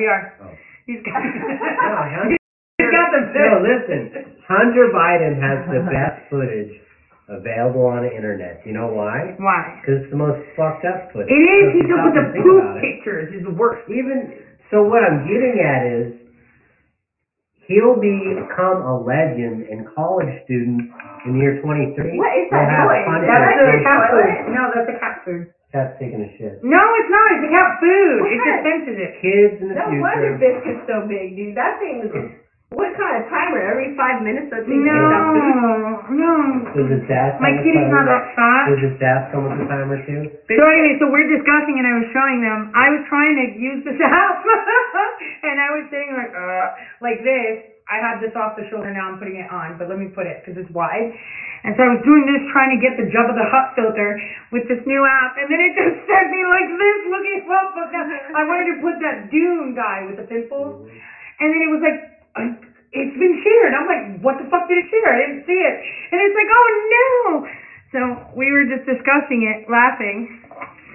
We are. Oh. He's got. No, Hunter, He's got the no, listen. Hunter Biden has the best footage available on the internet. You know why? Why? Because it's the most fucked up footage. It is. He's up with the poop pictures. Is the worst. Even so, what I'm getting at is he'll become a legend, and college students in the year 23. What is will that have noise? Hunter That's the Hunter's cat food. No, that's a cat food. That's taking a shit. No, it's not. It's the cat food. What It kind of- it. Kids in the No wonder future. Biscuit's so big, dude. That thing is, what kind of timer? Every five minutes that thing No, takes out food? no. Does his dad My come with kitty's not that fat. Does his dad come with a timer too? So anyway, so we're discussing and I was showing them, I was trying to use this app and I was sitting like, uh, like this. I had this off the shoulder, now I'm putting it on, but let me put it because it's wide. And so I was doing this trying to get the Jabba the Hutt filter with this new app and then it just sent me like this looking up. I wanted to put that Doom guy with the pimples and then it was like, it's been shared. I'm like, what the fuck did it share? I didn't see it. And it's like, oh no. So we were just discussing it, laughing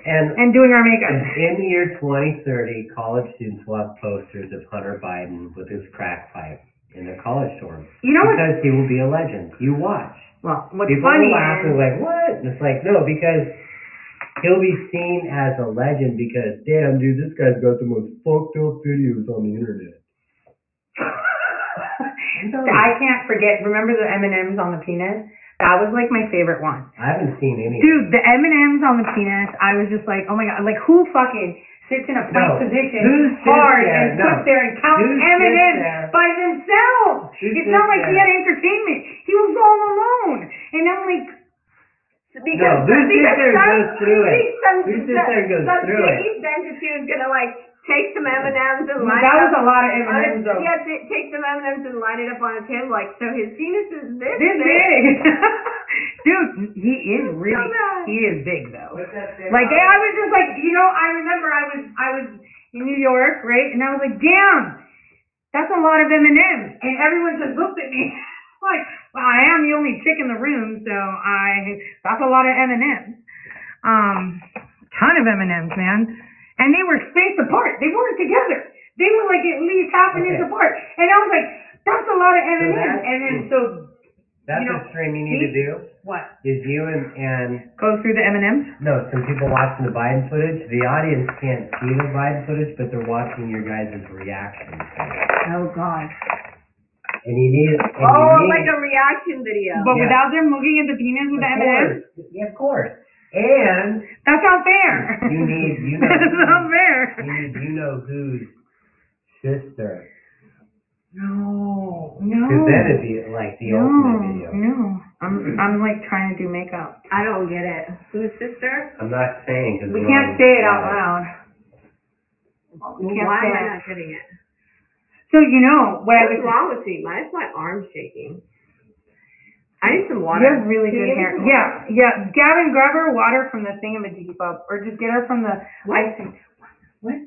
And and doing our makeup. in the year 2030, college students will have posters of Hunter Biden with his crack pipe in their college dorms. You know what? Because he will be a legend. You watch. Well, what's People funny will laugh and is, like, what? And it's like, no, because he'll be seen as a legend because, damn, dude, this guy's got the most fucked up videos on the internet. I can't forget. Remember the M and M's on the penis? That was like my favorite one. I haven't seen any. Dude, the M and M's on the penis. I was just like, oh my god, like who fucking sits in a plank No. position Who sits hard there? and No. sits there and counts M and M's by themselves? Who it's not like he had entertainment. He was all alone, and I'm like, Because, sits because there some- goes through it? Some, sits there goes some through it? sneaky Benjatu is gonna like take some M and M's and Well, line that it was up. a lot of M&Ms, on- though. Yeah, t- take some M and M's and line it up on his hip, like so his penis is this, this big, dude. He is really, bad. he is big though. What's that thing Like called? I was just like, you know, I remember I was I was in New York, right? And I was like, damn, that's a lot of M and M's, and everyone just looked at me like, well, I am the only chick in the room, so I that's a lot of M and M's. Um, ton of M and M's, man, and they were spaced apart. They weren't together. They were like at least half an inch apart, and I was like, that's a lot of M and M's. that's- And then so That's you know, a stream you need to do. what? Is you and, and Go through the M and M's. no, some people watching the Biden footage. The audience can't see the Biden footage, but they're watching your guys' reactions. Oh God. And you need. And Oh, you need, like a reaction video. But Yeah. without them looking at the penis with the of M&Ms, yeah, of course. And that's not fair. You need- you know- that's not fair. you need, you know whose sister. No, no. Because then it'd be like the no, ultimate video. no. I'm, I'm like trying to do makeup. I don't get it. Who's sister? I'm not saying because We can't say it out loud. We can't Why say am I it. not getting it? So you know what I What's was. wrong with me? Why is my arm shaking? I need some water. You have really Can good you give me hair. some Yeah, water? yeah. Gavin, grab her water from the thingamajig up, or just get her from the What? icing. What?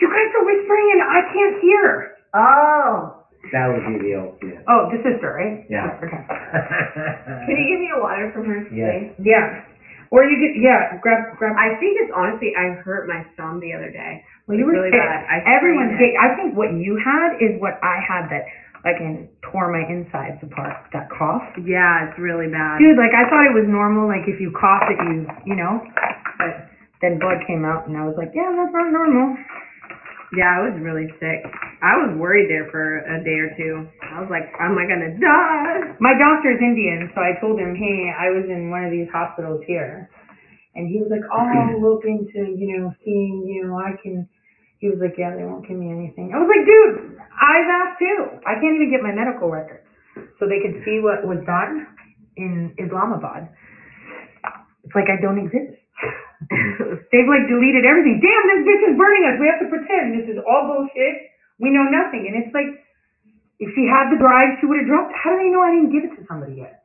You guys are whispering and I can't hear. Oh. That would be the ultimate. Oh, the sister, right? Yeah. Okay. Can you give me a water from her, Yes. please? Yeah. Or you could, yeah, grab, grab. I think it's honestly, I hurt my thumb the other day. well, you were really sick. bad. I Everyone's sprained sick. I think what you had is what I had that, like, and tore my insides apart. That cough. Yeah, it's really bad. Dude, like, I thought it was normal, like, if you cough that you, you know, but then blood came out and I was like, yeah, that's not normal. Yeah, I was really sick. I was worried there for a day or two. I was like, am I gonna die? My doctor's Indian, so I told him, hey, I was in one of these hospitals here. And he was like, oh, I'll look into, you know, seeing, you I can, he was like, yeah, they won't give me anything. I was like, dude, I've asked too. I can't even get my medical records. So they could see what was done in Islamabad. It's like I don't exist. They've like deleted everything. Damn, this bitch is burning us. We have to pretend this is all bullshit. We know nothing. And it's like, if she had the drive, she would have dropped. How do they know I didn't give it to somebody yet?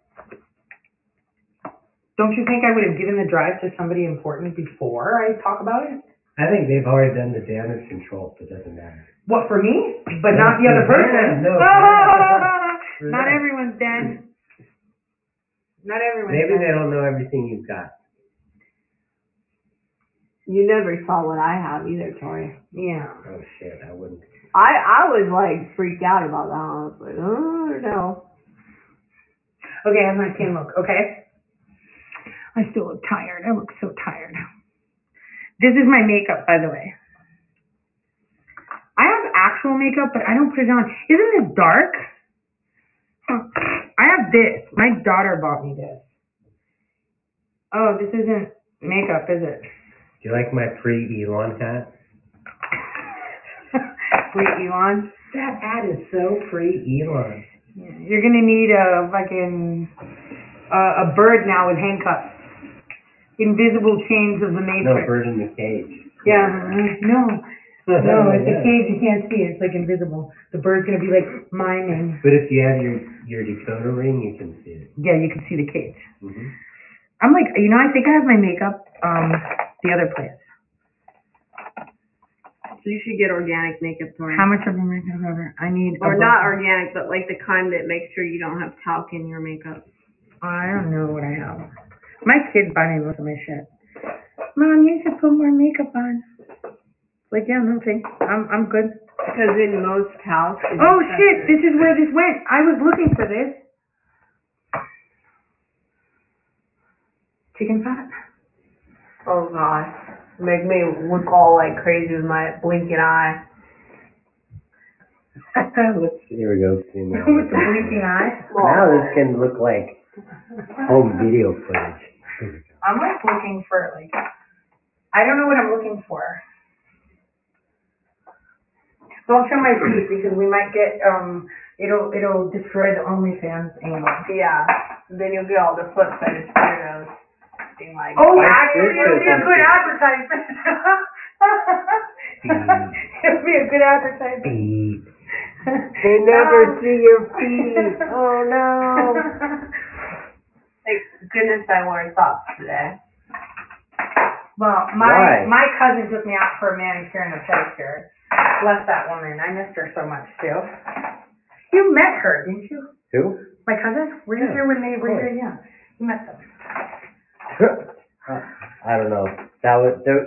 Don't you think I would have given the drive to somebody important before I talk about it? I think they've already done the damage control, so it doesn't matter. What for me? But No, not the other person. no, for not them. everyone's dead. Not everyone's Maybe dead. they don't know everything you've got. You never saw what I have either, Tori. Yeah. Oh shit, I wouldn't. I I was like freaked out about that. I was like, oh no. Okay, I have my skin look, okay? I still look tired. I look so tired. This is my makeup, by the way. I have actual makeup, but I don't put it on. Isn't this dark? I have this. My daughter bought me this. Oh, this isn't makeup, is it? Do you like my pre-Elon hat? Wait, Elon? That hat is so pre-Elon. Yeah, you're gonna need a fucking uh, a bird now with handcuffs. Invisible chains of the No Matrix. bird in the cage. Yeah, no, no, it's a cage you can't see. it, It's like invisible. The bird's gonna be like miming. But if you have your your decoder ring, you can see it. Yeah, you can see the cage. hmm I'm like, you know, I think I have my makeup um the other place. So you should get organic makeup, Tori. How much of a makeup ever? I need. a or book. not organic, but like the kind that makes sure you don't have talc in your makeup. I don't know what I have. My kids buy me most of my shit. Mom, you should put more makeup on. Like, yeah, no thanks. I'm I'm good. Because in most houses. Oh shit, this is where this went. I was looking for this. Chicken fat. Oh gosh. Make me look all like crazy with my blinking eye. Let's here we go. See now. With the blinking eye. Now this can look like home video footage. I'm like looking for like I don't know what I'm looking for. Don't show my feet because we might get um it'll it'll destroy the OnlyFans angle. Yeah. Then you'll get all the foot fetish weirdos being like, Oh Like actually this it'll be a good advertisement. it'll be a good advertisement. Feet. They never see your feet. Oh no. goodness I wore socks today. Well, my Why? my cousin took me out for a manicure and a pedicure. Bless that woman. I missed her so much too. You met her, didn't you? Who? My cousin? Were you Yeah, here when they were here? Yeah. You met them. I don't know. That was there.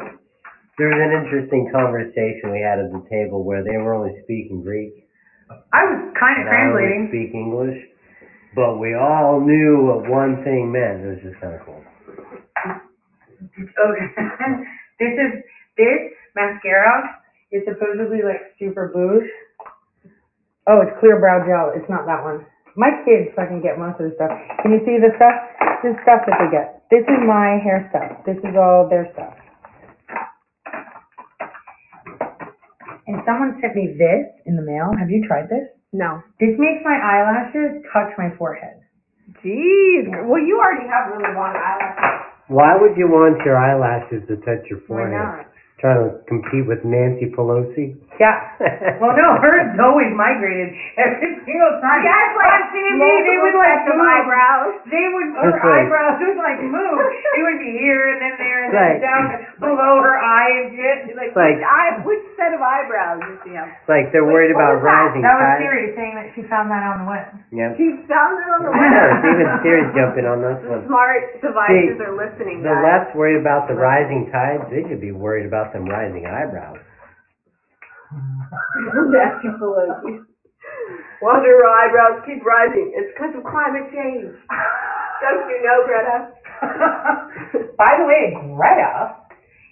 There was an interesting conversation we had at the table where they were only speaking Greek I was kind of and I only translating. speak English, but we all knew what one thing meant. It was just kind of cool. Okay. this is this mascara is supposedly like super boosh. Oh, it's clear brow gel. It's not that one. My kids fucking get most of the stuff. Can you see the stuff? This stuff that they get. This is my hair stuff. This is all their stuff. And someone sent me this in the mail. Have you tried this? No. This makes my eyelashes touch my forehead. Jeez. Well, you already have really long eyelashes. Why would you want your eyelashes to touch your forehead? Why forehead? not? Trying to compete with Nancy Pelosi? Yeah. Well, no, hers always migrated every single time. Guys like On TV, they would like the move. eyebrows. They would, her That's right. eyebrows would like move. It would be here and then there and then Right. down below her eye and shit. Like, Like- which, eye, which set of eyebrows does she have? It's like they're worried What about was that? rising That was tides. Siri saying that she found that on the web. Yeah. She found it on the I web. know, even Siri's jumping on this The one. smart devices See, are listening, The guys. left's worried about the rising tides, they should be worried about them rising eyebrows. Nancy Pelosi. Why do her eyebrows keep rising? It's because of climate change. Don't you know, Greta? By the way, Greta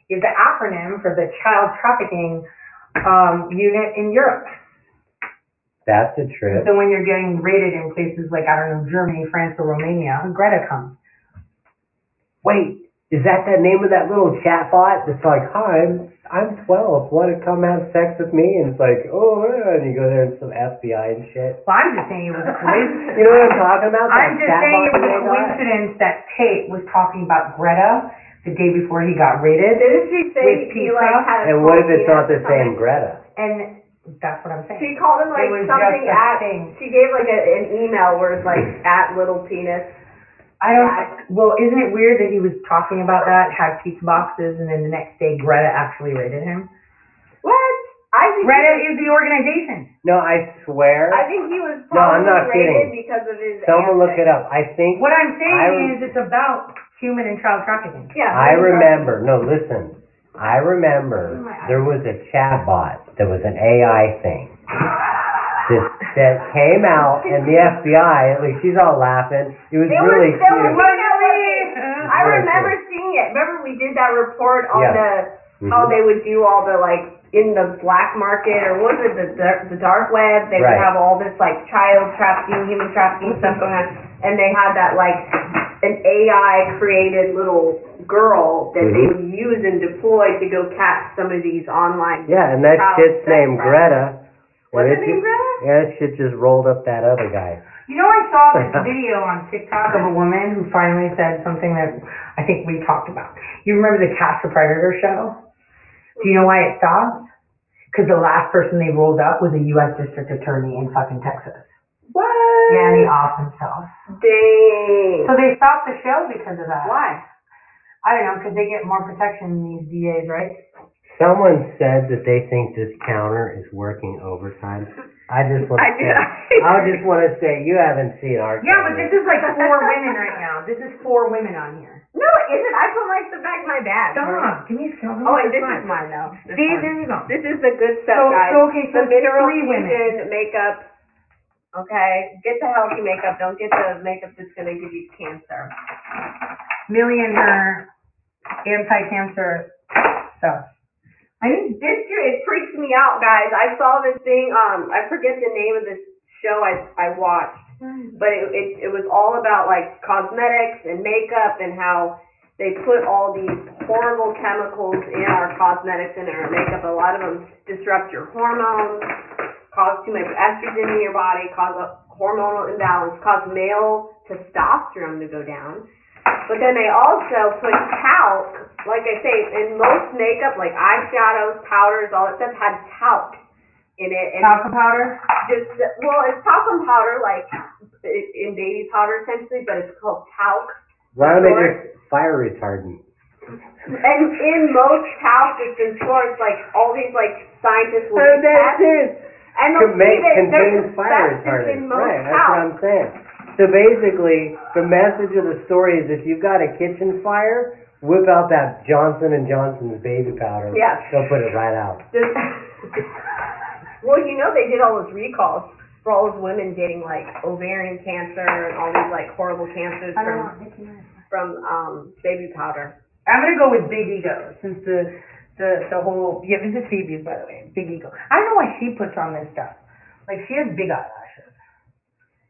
is the acronym for the child trafficking um, unit in Europe. That's a trip. So when you're getting raided in places like, I don't know, Germany, France, or Romania, Greta comes. Wait, is that that name of that little chatbot that's like, hi, I'm, I'm 12, want to come have sex with me? And it's like, oh, yeah, and you go there and some FBI and shit. Well, I'm just saying it was a coincidence. You know what I'm talking about? I'm That just saying it was a chatbot they got? coincidence that Tate was talking about Greta the day before he got raided. Didn't she say With he pizza? like had a And what if it's not the same something? Greta? And that's what I'm saying. She called him like something at. thing. She gave like a, an email where it's like at little penis. I don't, well, isn't it weird that he was talking about that, had pizza boxes, and then the next day Greta actually raided him? What? I think Greta he, is the organization. No, I swear. I think he was No, I'm probably not rated kidding. because of his. Someone look it up. I think What I'm saying I- is it's about human and child trafficking. Yeah. I remember. No, listen. I remember there was a chat bot that was an AI thing that, that came out and the FBI, like she's all laughing. It was It really was, there cute. one I Very remember seeing it. Remember we did that report on Yeah. the how Mhm. they would do all the like in the black market or what was it the dar- the dark web? They Right. would have all this like child trafficking, human trafficking stuff going on, and they had that like an AI created little girl that they Mhm. would use and deploy to go catch some of these online. Yeah, and that Child shit's sex named trafficking. Greta. Her it just- Yeah, that shit just rolled up that other guy. You know, I saw this video on TikTok of a woman who finally said something that I think we talked about. You remember the Catch the Predator show? Do you know why it stopped? Because the last person they rolled up was a U.S. District Attorney in fucking Texas. What? Yeah, and he off himself. Dang. So they stopped the show because of that. Why? I don't know, because they get more protection than these DAs, right? Someone said that they think this counter is working overtime. I just want I to did. say, I just want to say, you haven't seen our Yeah, but counter. this is like four women right now. This is four women on here. No, it isn't. I put like the back of my bag. Stop. Give me a second. Oh, wait, this is mine though. This See, one. there you go. This is the good stuff, So- guys. so, okay, so the it's mineral three women. fusion makeup. Okay, get the healthy makeup. Don't get the makeup that's gonna give you cancer. Millie and uh, her anti-cancer stuff. I mean, this year it freaks me out, guys. I saw this thing. Um, I forget the name of this show I I watched, but it it, it was all about like cosmetics and makeup and how they put all these horrible chemicals in our cosmetics and our makeup. A lot of them disrupt your hormones, cause too much estrogen in your body, cause a hormonal imbalance, cause male testosterone to go down. But then they also put talc, like I say, in most makeup, like eyeshadows, powders, all that stuff had talc in it. And Talcum powder. just well, it's talcum powder, like in baby powder essentially, but it's called talc. Why don't they just fire retardant? And in most talc that's in stores, like all these like scientists will do tests, and they'll Conma- see that there's fire asbestos in retardant. most Right, that's what. I'm saying. So basically, the message of the story is if you've got a kitchen fire, whip out that Johnson and Johnson's baby powder. Yeah. They'll put it right out. Well, you know they did all those recalls for all those women getting like ovarian cancer and all these like horrible cancers from know. Nicki Minaj. from um baby powder. I'm gonna go with Big Ego since the the the whole yeah this is Phoebe's by the way Big Ego. I don't know why she puts on this stuff. Like she has big eyelashes.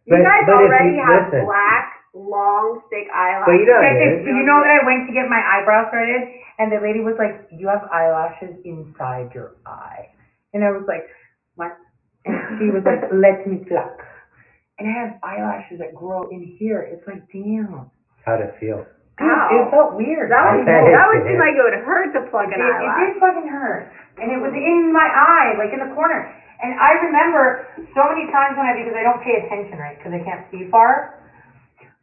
You But- guys but if already you- have listen. black, long, thick eyelashes. But you know Like, it if- you know that I went to get my eyebrows threaded and the lady was like, "You have eyelashes inside your eye," and I was like, "What?" And she was like, "Let me pluck." And I have eyelashes that grow in here. It's like, damn. How'd it feel? Dude, Ow. it felt weird. That I would bet know. that would did. seem like it would hurt to plug It, an it eyelash. did fucking hurt. And it was in my eye, like in the corner. And I remember so many times when I, because I don't pay attention, right, because I can't see far.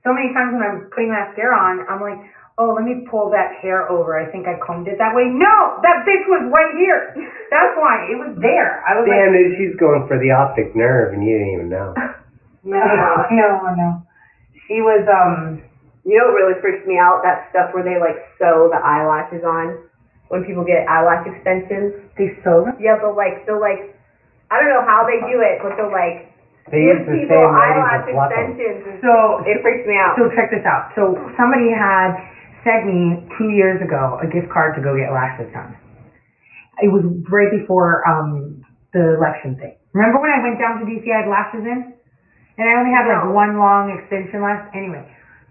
So many times when I'm putting mascara on, I'm like, oh, let me pull that hair over. I think I combed it that way. No, that bitch was right here. That's why it was there. I was Damn, like, dude, she's going for the optic nerve and you didn't even know. no, no, no. She was, um, You know what really freaks me out? That stuff where they like sew the eyelashes on when people get eyelash extensions. they sewed. Yeah, but like so like I don't know how they do it, but they'll like They give use the people same lady eyelash to pluck 'em. extensions. And So, it freaks me out. So check this out. So somebody had sent me two years ago a gift card to go get lashes done. It was right before um the election thing. Remember when I went down to DC, I had lashes in, and I only had like No. one long extension left. Anyway,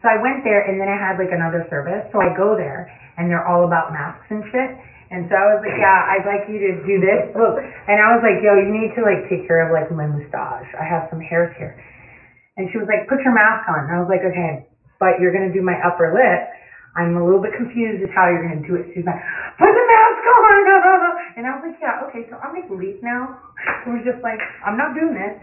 so I went there, and then I had like another service. So I go there, and they're all about masks and shit. And so I was like, yeah, I'd like you to do this. Look, and I was like, yo, you need to like take care of like my mustache. I have some hairs here. And she was like, put your mask on. And I was like, okay, but you're going to do my upper lip. I'm a little bit confused as how you're going to do it. She's like, put the mask on. And I was like, yeah, okay, so I'm to leave now. It was just like, I'm not doing this.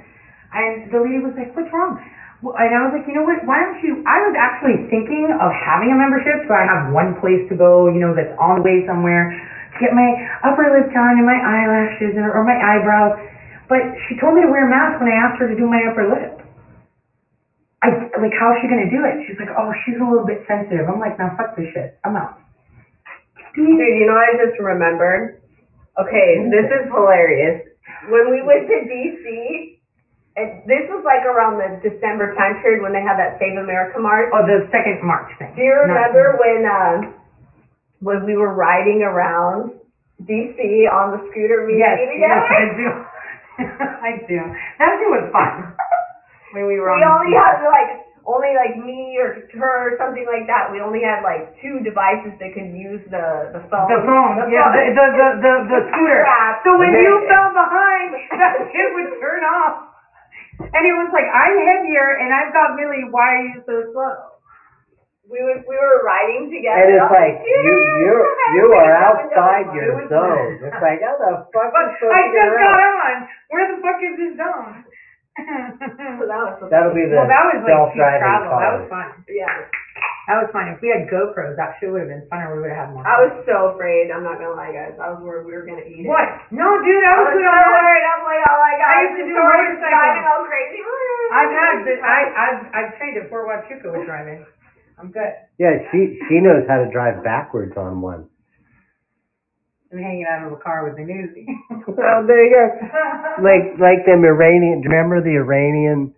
And the lady was like, what's wrong? Well, And I was like, you know what, why don't you, I was actually thinking of having a membership so I have one place to go, you know, that's on the way somewhere to get my upper lip done and my eyelashes or, or my eyebrows. But she told me to wear a mask when I asked her to do my upper lip. I like how's she gonna do it? She's like, oh, she's a little bit sensitive. I'm like, now fuck this shit. I'm out. Dude, you know what I just remembered? Okay, this is hilarious. When we went to DC, and this was like around the December time period when they had that Save America March. Oh, the second March thing. Do you remember when uh, when we were riding around DC on the scooter meeting Yes, yes, together? I do. I do. That shit was fun. When we were we on only had like only like me or her or something like that. We only had like two devices that could use the the phone. the phone, The yeah, the, phone. the, the, the, the scooter. So when you fell behind, that shit would turn off. And it was like, I'm heavier and I've got Millie, why are you so slow? we were we were riding together. And it's like you you you are outside your zone. It's like how the fuck is supposed I get just got around? on. Where the fuck is this zone? So that was That'll be the well, that was like cheap self-driving travel. car. That was fun. yeah. That was fun. If we had GoPros, that shit would have been funner. We would have had more. I was so afraid. I'm not gonna lie, guys. I was worried we were gonna eat it. What? No, dude, I I was was good so on that. worried. I'm like, oh my god. I used to do Tori's motorcycle. driving all crazy. I've had the, I I've I've trained at Fort Huachuca with driving. I'm good. Yeah, she she knows how to drive backwards on one. I'm hanging out of a car with the newsie. Well, there you go. Like like them Iranian. Do you remember the Iranian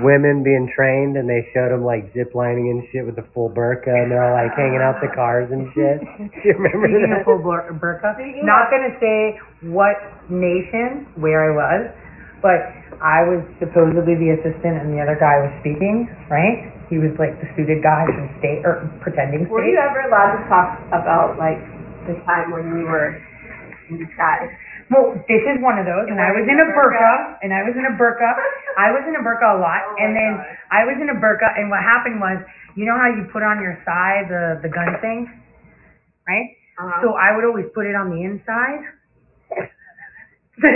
women being trained and they showed them like zip lining and shit with the full burqa and they're all like hanging out the cars and shit. Do you remember Speaking that? of full bur- burqa, Speaking not gonna say what nation where I was, but I was supposedly the assistant and the other guy was speaking, right? He was like the suited guy from state or pretending Were state. you ever allowed to talk about like the time when you were in disguise? Well, this is one of those, and I was in a burqa, and I was in a burqa. I was in a burqa a lot, Oh and then. I was in a burqa, and what happened was, you know how you put on your thigh the the gun thing, right? Uh-huh. So I would always put it on the inside. you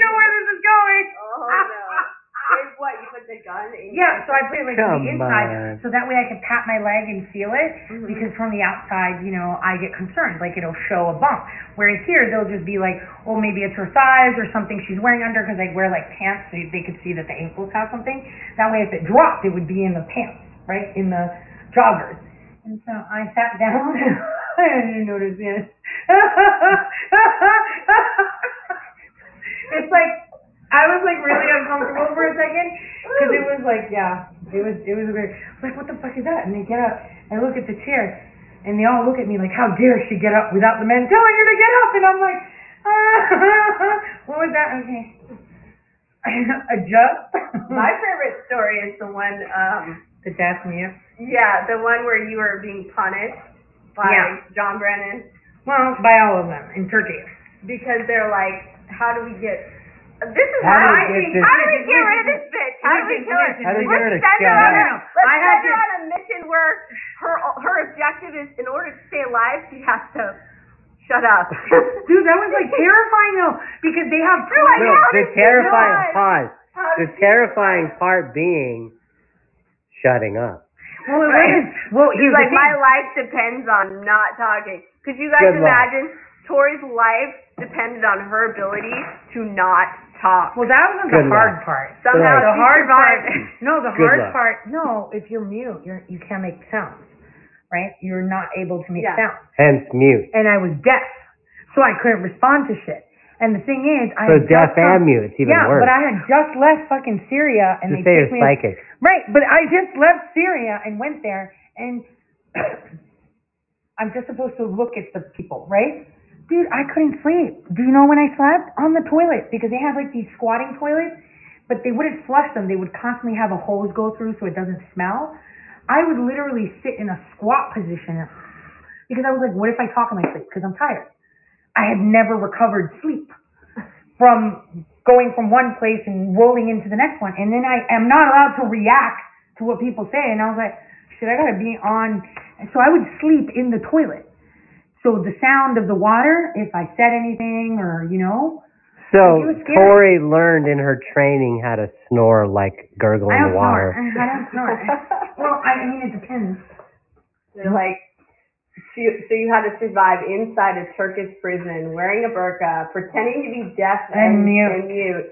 know where this is going. Oh no. Wait, what? You put the gun in? Yeah, so I put it like to Come the inside, on. so that way I can pat my leg and feel it. Mhm. Because from the outside, you know, I get concerned, like it'll show a bump. Whereas here, they'll just be like, oh, maybe it's her thighs or something she's wearing under, because I wear like pants, so they could see that the ankles have something. That way, if it dropped, it would be in the pants, right, in the joggers. And so I sat down. I didn't notice it. it's like I was like really uncomfortable for a second because it was like yeah, it was it was weird. I was like, what the fuck is that? And they get up. I look at the chair, and they all look at me like, how dare she get up without the men telling her to get up? And I'm like, ah, what was that? Okay, adjust. My favorite story is the one. um the death mute. Yeah, the one where you were being punished by Yeah. John Brennan Well, by all of them in Turkey. because they're like, how do we get? This is How do we I get think- this- How do we get rid of this bitch? How do we kill her? How do we get to Let's send her on a, let's I send her on a mission where her her objective is in order to stay alive, she has to shut up. Dude, that was like terrifying though because they have. Like, No, how the terrifying pause. The terrifying part being shutting up. Well, it wasn't. Well, here's like, my life depends on not talking. Could you guys Good luck. imagine? Tori's life depended on her ability to not talk. Well, that wasn't Good the luck. hard part. Somehow The hard part. No, the Good hard luck. part. No, if you're mute, you're you can't make sounds, right? You're not able to make Yeah. sounds. Hence mute. And I was deaf, so I couldn't respond to shit. And the thing is, I So had deaf just come- and mute. It's even yeah, worse. but I had just left fucking Syria, and Just they say took you're me. psychic. Right, but I just left Syria and went there, and I'm just supposed to look at the people, right? Dude, I couldn't sleep. Do you know when I slept? On the toilet, because they have like these squatting toilets, but they wouldn't flush them. They would constantly have a hose go through so it doesn't smell. I would literally sit in a squat position because I was like, what if I talk in my sleep? Because I'm tired. I had never recovered sleep from going from one place and rolling into the next one. And then I am not allowed to react to what people say. And I was like, shit, I gotta be on. And so I would sleep in the toilet. So the sound of the water, if I said anything or, you know, So It. Tori learned in her training how to snore like gurgling I don't the water. snore. I don't snore. well, I mean, it depends. They're like, so you, so you had to survive inside a Turkish prison, wearing a burqa, pretending to be deaf And and, mute. and mute,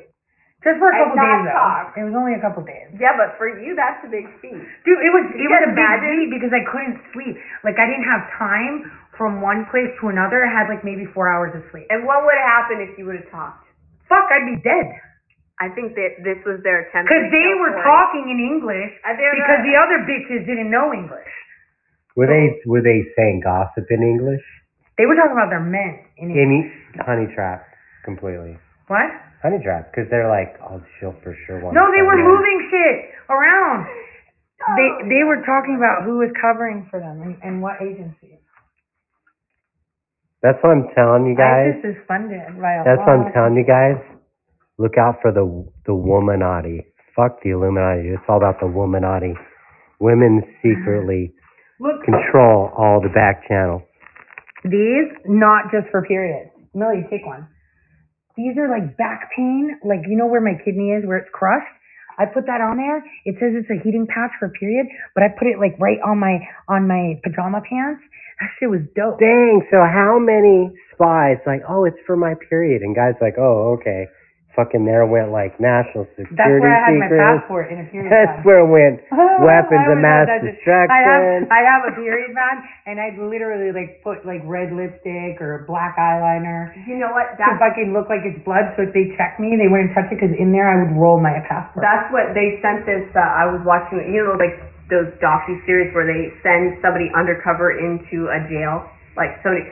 Just for a couple not days though. talk. It was only a couple days. Yeah, but for you, that's a big feat. Dude, it was You it was can a big imagine? feat because I couldn't sleep. Like I didn't have time from one place to another. I had like maybe four hours of sleep. And what would have happened if you would have talked? Fuck, I'd be dead. I think that this was their attempt. Because they were Tori. talking in English because the- the other bitches didn't know English. Were they were they saying gossip in English? They were talking about their men in English. In honey trap, completely. What? Honey trap, because they're like, oh, she'll for sure want. No, they were in. moving shit around. Oh, They they were talking about who was covering for them and, and what agencies. That's what I'm telling you guys. ISIS is funded by That's what I'm telling you guys. Look out for the the womanati. Fuck the Illuminati. It's all about the womanati. Women secretly mm-hmm. Look, control all the back channels. these not just for periods. Millie, take one. These are like back pain, like you know where my kidney is, where it's crushed. I put that on there. It says it's a heating patch for period, but I put it like right on my on my pajama pants. That shit was dope. Dang, so how many spies like, oh, it's for my period, and guys like, oh, okay. Fucking there went like national security That's where I had my secrets. passport in a period. That's pad. where it went weapons I of mass have that shit. destruction. I'd have, I'd have a period pad, and I'd literally like put like red lipstick or black eyeliner You know what? to That's fucking look like it's blood. So if they check me, they wouldn't touch it because in there I would roll my passport. That's what they sent this. Uh, I was watching, you know, like those docu series where they send somebody undercover into a jail. Like somebody,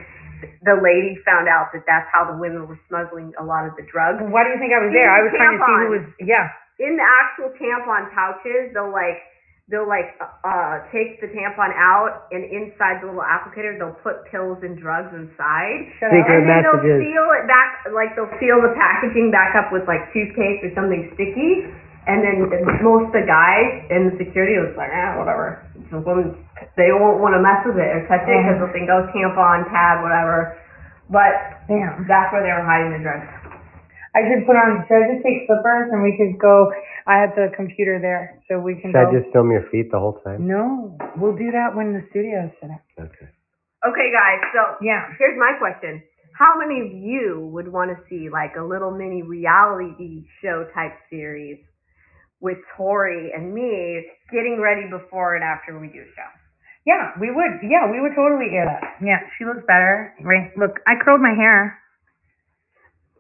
the lady found out that that's how the women were smuggling a lot of the drugs. Why do you think I was there? I was trying to see who was. Yeah. In the actual tampon pouches, they'll like they'll like uh take the tampon out and inside the little applicator they'll put pills and drugs inside. Shut Secret up. and then they'll messages. seal it back, like they'll seal the packaging back up with like toothpaste or something sticky. And then most of the guys in the security was like, ah, whatever. The women, they won't want to mess with it or touch it because they'll think, oh, tampon, pad, whatever. But Damn. that's where they were hiding the drugs. I should put on. Should I just take slippers and we could go? I have the computer there, so we can Should I just film your feet the whole time? No, we'll do that when the studio, studio's set up. Okay. Okay, guys. So Yeah. here's my question: How many of you would want to see like a little mini reality show type series with Tori and me getting ready before and after we do a show? Yeah, we would. Yeah, we would totally air that. Yeah, she looks better. Right. Look, I curled my hair.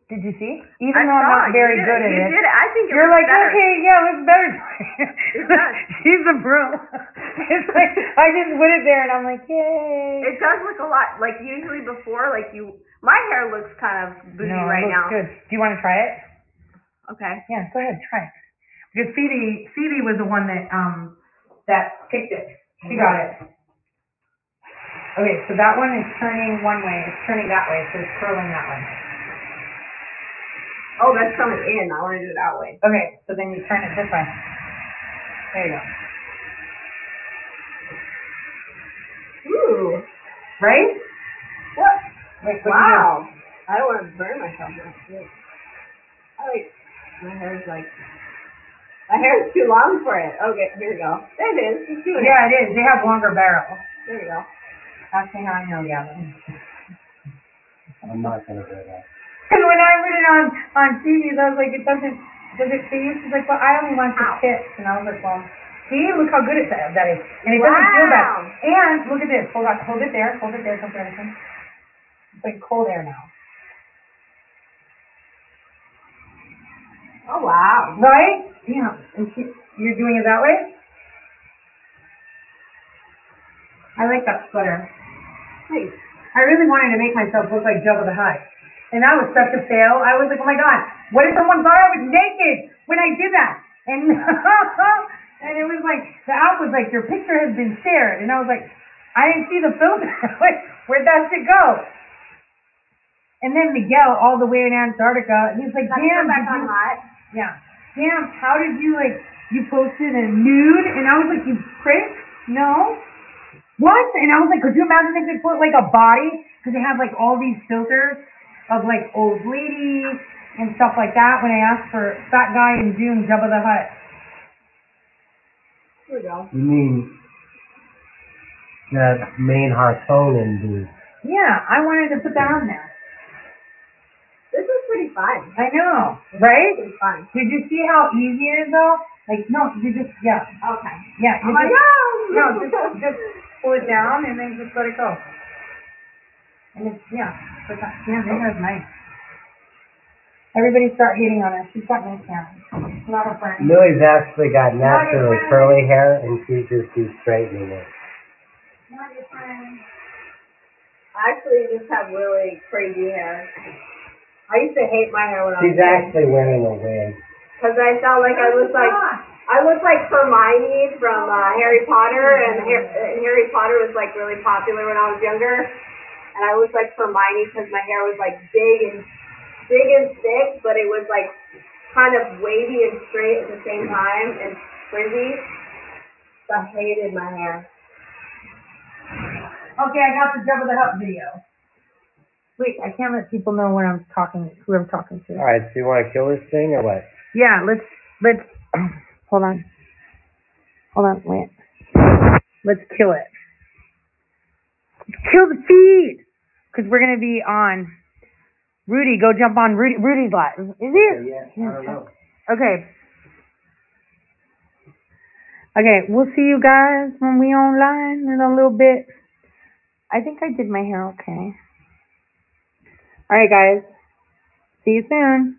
Did you see? Even I though I'm not very you did good it. at you it. did it. I think it You're like, better. okay, yeah, it looks better. It does. She's a pro. it's like I just put it there and I'm like, yay. It does look a lot like usually before. Like you, my hair looks kind of bougie no, right looks now. good. Do you want to try it? Okay. Yeah, go ahead, try it. Because Phoebe, Phoebe was the one that um that picked it. She got it. Okay, so that one is turning one way. It's turning that way, so it's curling that way. Oh, that's coming in. I want to do it that way. Okay, so then you turn it this way. There you go. Ooh. Right? What? Wait, what Wow. I don't want to burn myself. I like my hair's like my hair is too long for it. Okay, here we go. There it is. It's doing Yeah, it is. They have longer barrels. There we go. Ask me I know, Gavin. I'm not gonna do that. And when I put it on on TV, I was like, it doesn't. Does it see? She's like, well, I only want the Ow. tips, and I was like, well, see, look how good it that that is, and it doesn't feel bad. Wow. And look at this. Hold on, hold it there, hold it there, don't do anything. It's like cold air now, Oh wow. right? Yeah. And she, you're doing it that way. I like that sweater. Nice. I really wanted to make myself look like Jabba the Hutt. And that was such a fail. I was like, oh my god, what if someone thought I was naked when I did that? And and it was like the app was like, your picture has been shared, and I was like, I didn't see the filter. like, where'd that shit go? And then Miguel, all the way in Antarctica, he's like, damn, back on you, hot. yeah, damn, how did you like? You posted a nude, and I was like, you prick, no. What? And I was like, could you imagine if they put like a body? Because they have like all these filters of like old ladies and stuff like that. When I asked for fat guy in Dune, Jabba the Hutt. Here we go. You mean that main Harkonnen dude? Yeah, I wanted to put that on there. This is pretty fun. I know, right? Pretty fun. Did you see how easy it is though? Like no, you just yeah, Okay. yeah. You I'm like, just, no, no. just just pull it down and then just let it go. And it's yeah, but that, yeah, that was nice. Everybody start hitting on her. She's got nice hair. Not a friend. Millie's actually got naturally curly hair, and she just keeps straightening it. Not your friend. I actually just have really crazy hair. I used to hate my hair when I was She's actually wearing a wig. Because I felt like I was like, I looked like Hermione from uh, Harry Potter, and, Har- and Harry Potter was like really popular when I was younger. And I looked like Hermione because my hair was like big and big and thick, but it was like kind of wavy and straight at the same time and frizzy. So I hated my hair. Okay, I got the Jabba the Hutt video. Wait, I can't let people know when I'm talking, who I'm talking to. All right, so you want to kill this thing or what? Yeah, let's let's hold on. Hold on, wait. Let's kill it. Kill the feed, because we're gonna be on. Rudy, go jump on Rudy. Rudy's live. Is he? Yeah, I don't know. Okay. Okay, we'll see you guys when we online in a little bit. I think I did my hair okay. All right, guys. See you soon.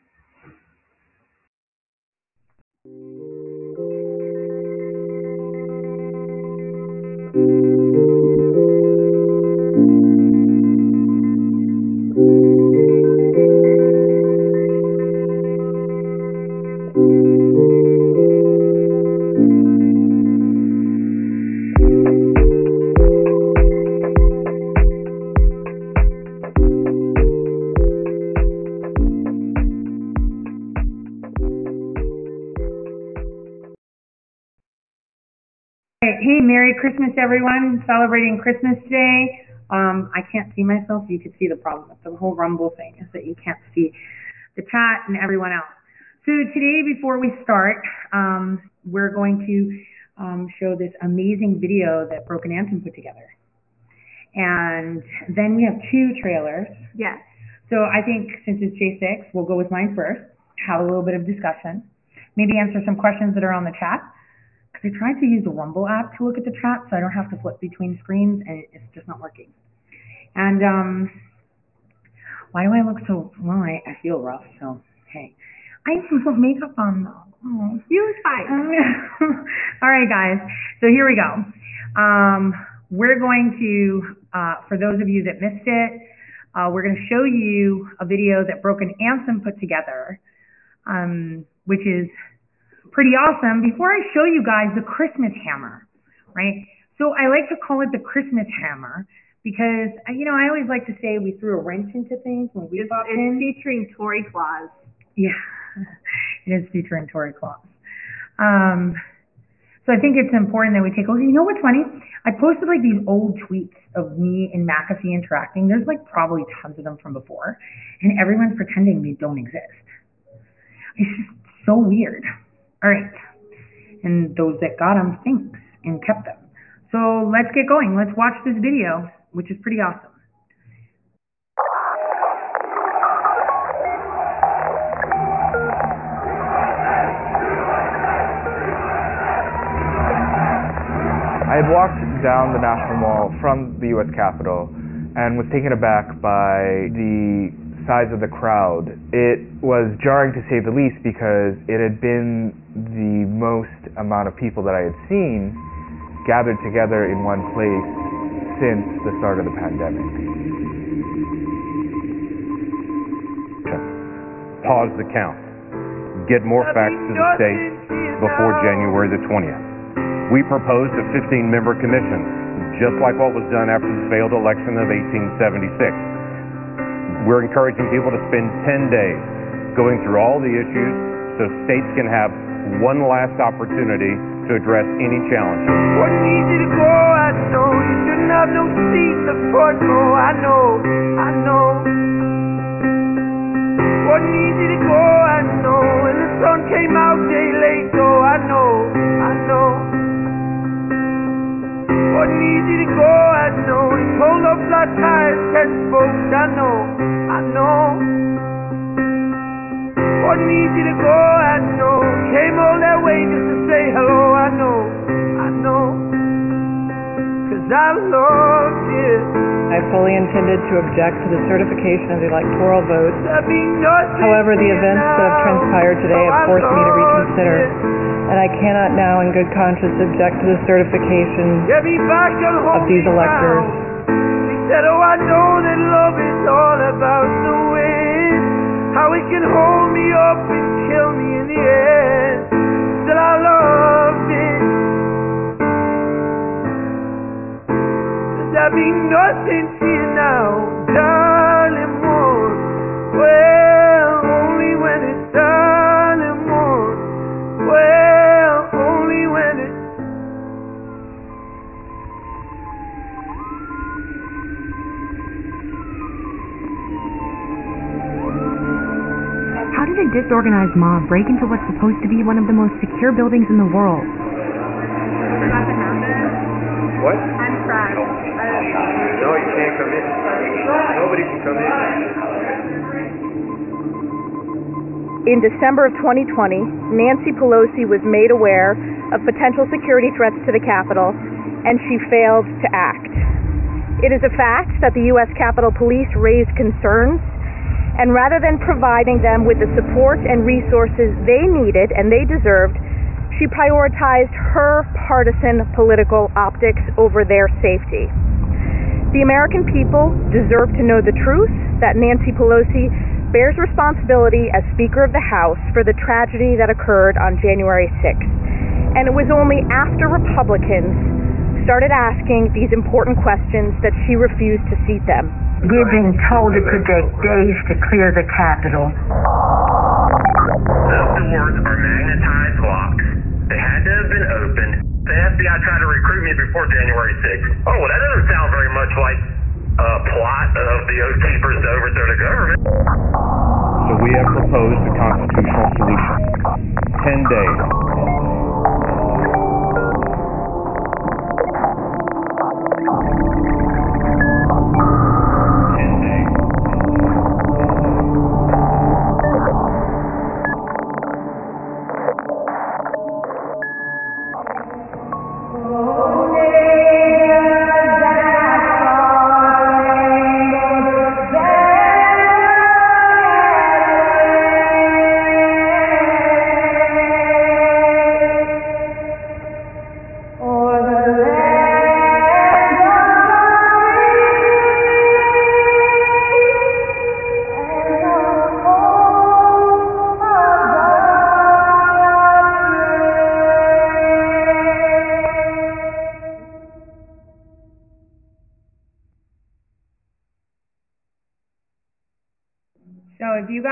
Christmas, everyone. Celebrating Christmas today. Um, I can't see myself. You can see the problem with the whole Rumble thing is that you can't see the chat and everyone else. So today, before we start, um, we're going to um, show this amazing video that Broken Anthem put together. And then we have two trailers. Yes. So I think since it's J6, we'll go with mine first, have a little bit of discussion, maybe answer some questions that are on the chat. Because I tried to use the Rumble app to look at the chat, so I don't have to flip between screens, and it's just not working. And um, why do I look so? Well, I, I feel rough, so hey, I even put makeup on though. Oh. You fine. All right, guys. So here we go. Um, we're going to, uh, for those of you that missed it, uh, we're going to show you a video that Broken Anthem put together, um, which is pretty awesome. Before I show you guys the Christmas hammer, right? So I like to call it the Christmas hammer because, uh, you know, I always like to say we threw a wrench into things when we It's, popped it's in. featuring Tori Claus. Yeah, it is featuring Tori Claus. Um, so I think it's important that we take a look. You know what's funny? I posted like these old tweets of me and McAfee interacting. There's like probably tons of them from before, and everyone's pretending they don't exist. It's just so weird. All right, and those that got them, thanks and kept them. So let's get going. Let's watch this video, which is pretty awesome. I had walked down the National Mall from the U.S. Capitol and was taken aback by the size of the crowd. It was jarring to say the least because it had been the most amount of people that I had seen gathered together in one place since the start of the pandemic. pause the count. Get more facts to the state before January the 20th. We proposed a 15 member commission, just like what was done after the failed election of 1876. We're encouraging people to spend 10 days going through all the issues so states can have one last opportunity to address any challenges. Wasn't easy to go, I know. You shouldn't have no seat row. I know, I know. To go, I know. And the sun came out day late, though. I know, I know. To go, I know. Pulled up flat tires, catch folks. I know, I know. Wasn't easy to go, I know. Came all that way just to say hello, I know, I know. Cause I loved you. I fully intended to object to the certification of the electoral vote. There be nothing However, the events that have transpired today Oh, have forced me to reconsider, and I cannot now in good conscience object to the certification Get me back and hold of these electors. She said, Oh, I know that love is all about the wind. How it can hold me up and kill me in the end. Still, I loved it. Does that mean nothing to you now, darling disorganized mob break into what's supposed to be one of the most secure buildings in the world? What? I'm trapped. No, you can't come in. Nobody can come in. In December of 2020, Nancy Pelosi was made aware of potential security threats to the Capitol, and she failed to act. It is a fact that the U.S. Capitol Police raised concerns, and rather than providing them with the support and resources they needed and they deserved, she prioritized her partisan political optics over their safety. The American people deserve to know the truth that Nancy Pelosi bears responsibility as Speaker of the House for the tragedy that occurred on January 6th. And it was only after Republicans started asking these important questions that she refused to seat them. We've been told it could take days to clear the Capitol. Those doors are magnetized locks. They had to have been opened. The FBI tried to recruit me before January 6th. Oh, well, that doesn't sound very much like a plot of the Oath Keepers to overthrow the government. So we have proposed a constitutional solution. Ten days.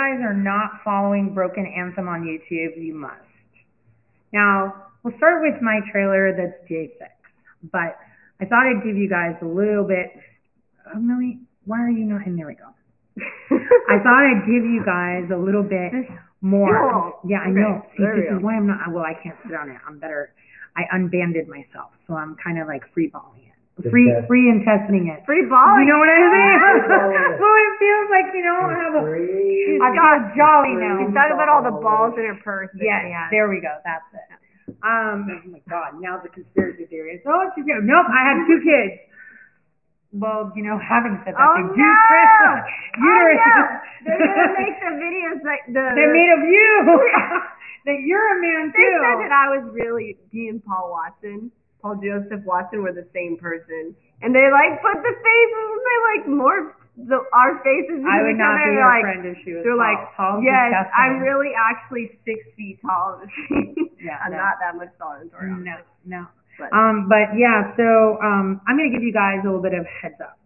Guys are not following Broken Anthem on YouTube, you must. Now, we'll start with my trailer that's J6, but I thought I'd give you guys a little bit. Oh, Millie, why are you not? And there we go. I thought I'd give you guys a little bit more. Yeah, I know. See, there we this is go. why I'm not. Well, I can't sit on it. I'm better. I unbanded myself, so I'm kind of like free balling it, Just free, that- free and testing it. Free balling. You know what I mean? balling it. well, it feels like you know I have a. Free. I feel jolly now. She's talking about all the balls in her purse. that Yes, has. there we go. That's it. Um, oh my God, now the conspiracy theories. Oh, she's got, nope, I had two kids. Well, you know, having said that, Oh, they do no! Chris Oh, uterus. yeah. They're gonna make the videos like the. they're made of you. that you're a man They too. said that I was really me and Paul Watson, Paul Joseph Watson, were the same person, and they like put the faces and they like morphed the our faces. I would not be your they're like, friend if she was They're tall. like, Tall's yes, disgusting. I'm really actually six feet tall. Yeah, I'm no. not that much taller than. No, no. But- Um, but yeah, so um, I'm going to give you guys a little bit of heads up.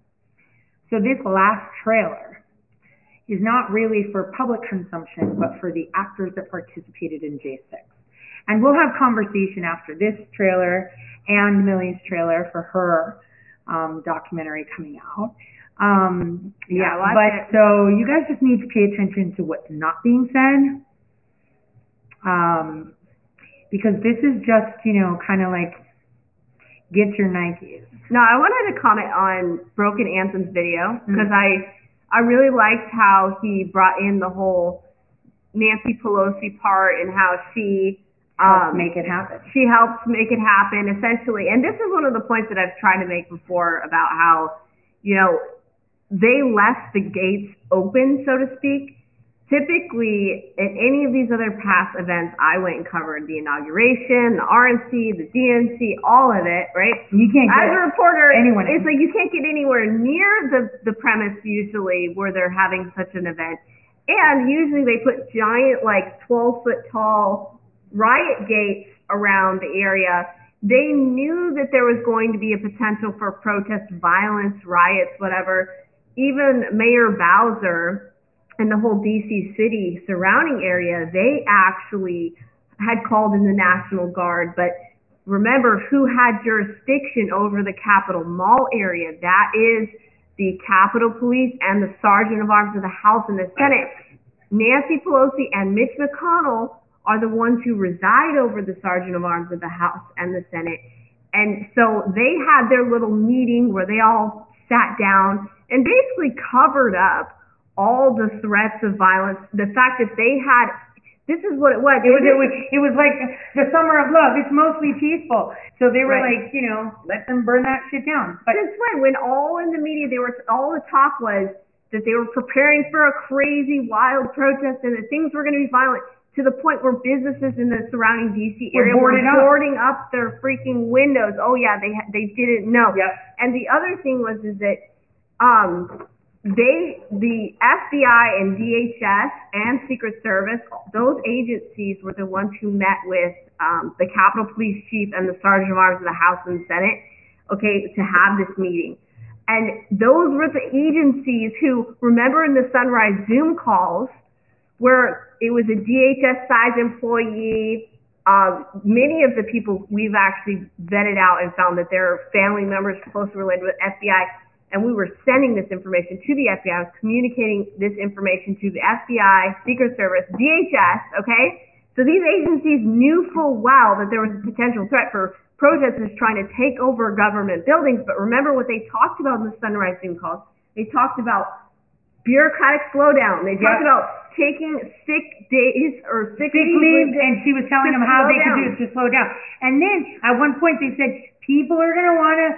So this last trailer is not really for public consumption, but for the actors that participated in J6. And we'll have conversation after this trailer and Millie's trailer for her um, documentary coming out. Um, yeah, Yeah, but so you guys just need to pay attention to what's not being said. Um, because this is just, you know, kind of like get your Nikes. No, I wanted to comment on Broken Anthem's video Mm-hmm. because I I really liked how he brought in the whole Nancy Pelosi part and how she um, make it happen. she helped make it happen essentially and this is one of the points that i've tried to make before about how you know they left the gates open so to speak typically at any of these other past events i went and covered the inauguration the rnc the dnc all of it right You can't as a reporter anyone in. it's like you can't get anywhere near the the premise usually where they're having such an event and usually they put giant like 12 foot tall riot gates around the area. They knew that there was going to be a potential for protest, violence, riots, whatever. Even Mayor Bowser and the whole DC city surrounding area, they actually had called in the National Guard, but remember who had jurisdiction over the Capitol Mall area. That is the Capitol Police and the Sergeant of Arms of the House and the Senate. Nancy Pelosi and Mitch McConnell are the ones who reside over the Sergeant of Arms of the House and the Senate. And so they had their little meeting where they all sat down and basically covered up all the threats of violence. The fact that they had, this is what it was. It was, it was, it was like the summer of love. It's mostly peaceful. So they were Right. like, you know, let them burn that shit down. But Since when? When all in the media, they were all the talk was that they were preparing for a crazy, wild protest and that things were going to be violent to the point where businesses in the surrounding DC area were boarded up. boarding up their freaking windows. Oh yeah, they they didn't know. Yep. And the other thing was is that um they the FBI and DHS and Secret Service, those agencies were the ones who met with um, the Capitol Police Chief and the Sergeant of Arms of the House and Senate, okay, to have this meeting. And those were the agencies who, remember in the Sunrise Zoom calls, where it was a DHS size employee, um, many of the people we've actually vetted out and found that they're family members closely related with FBI, and we were sending this information to the FBI, I was communicating this information to the FBI, Secret Service, DHS, okay? So these agencies knew full well that there was a potential threat for protesters trying to take over government buildings, but remember what they talked about in the Sunrise Zoom calls? They talked about bureaucratic slowdown. They talked Yeah. about taking sick days or sick, leave, and she was telling them how they could do it to slow down. And then at one point they said people are going to want to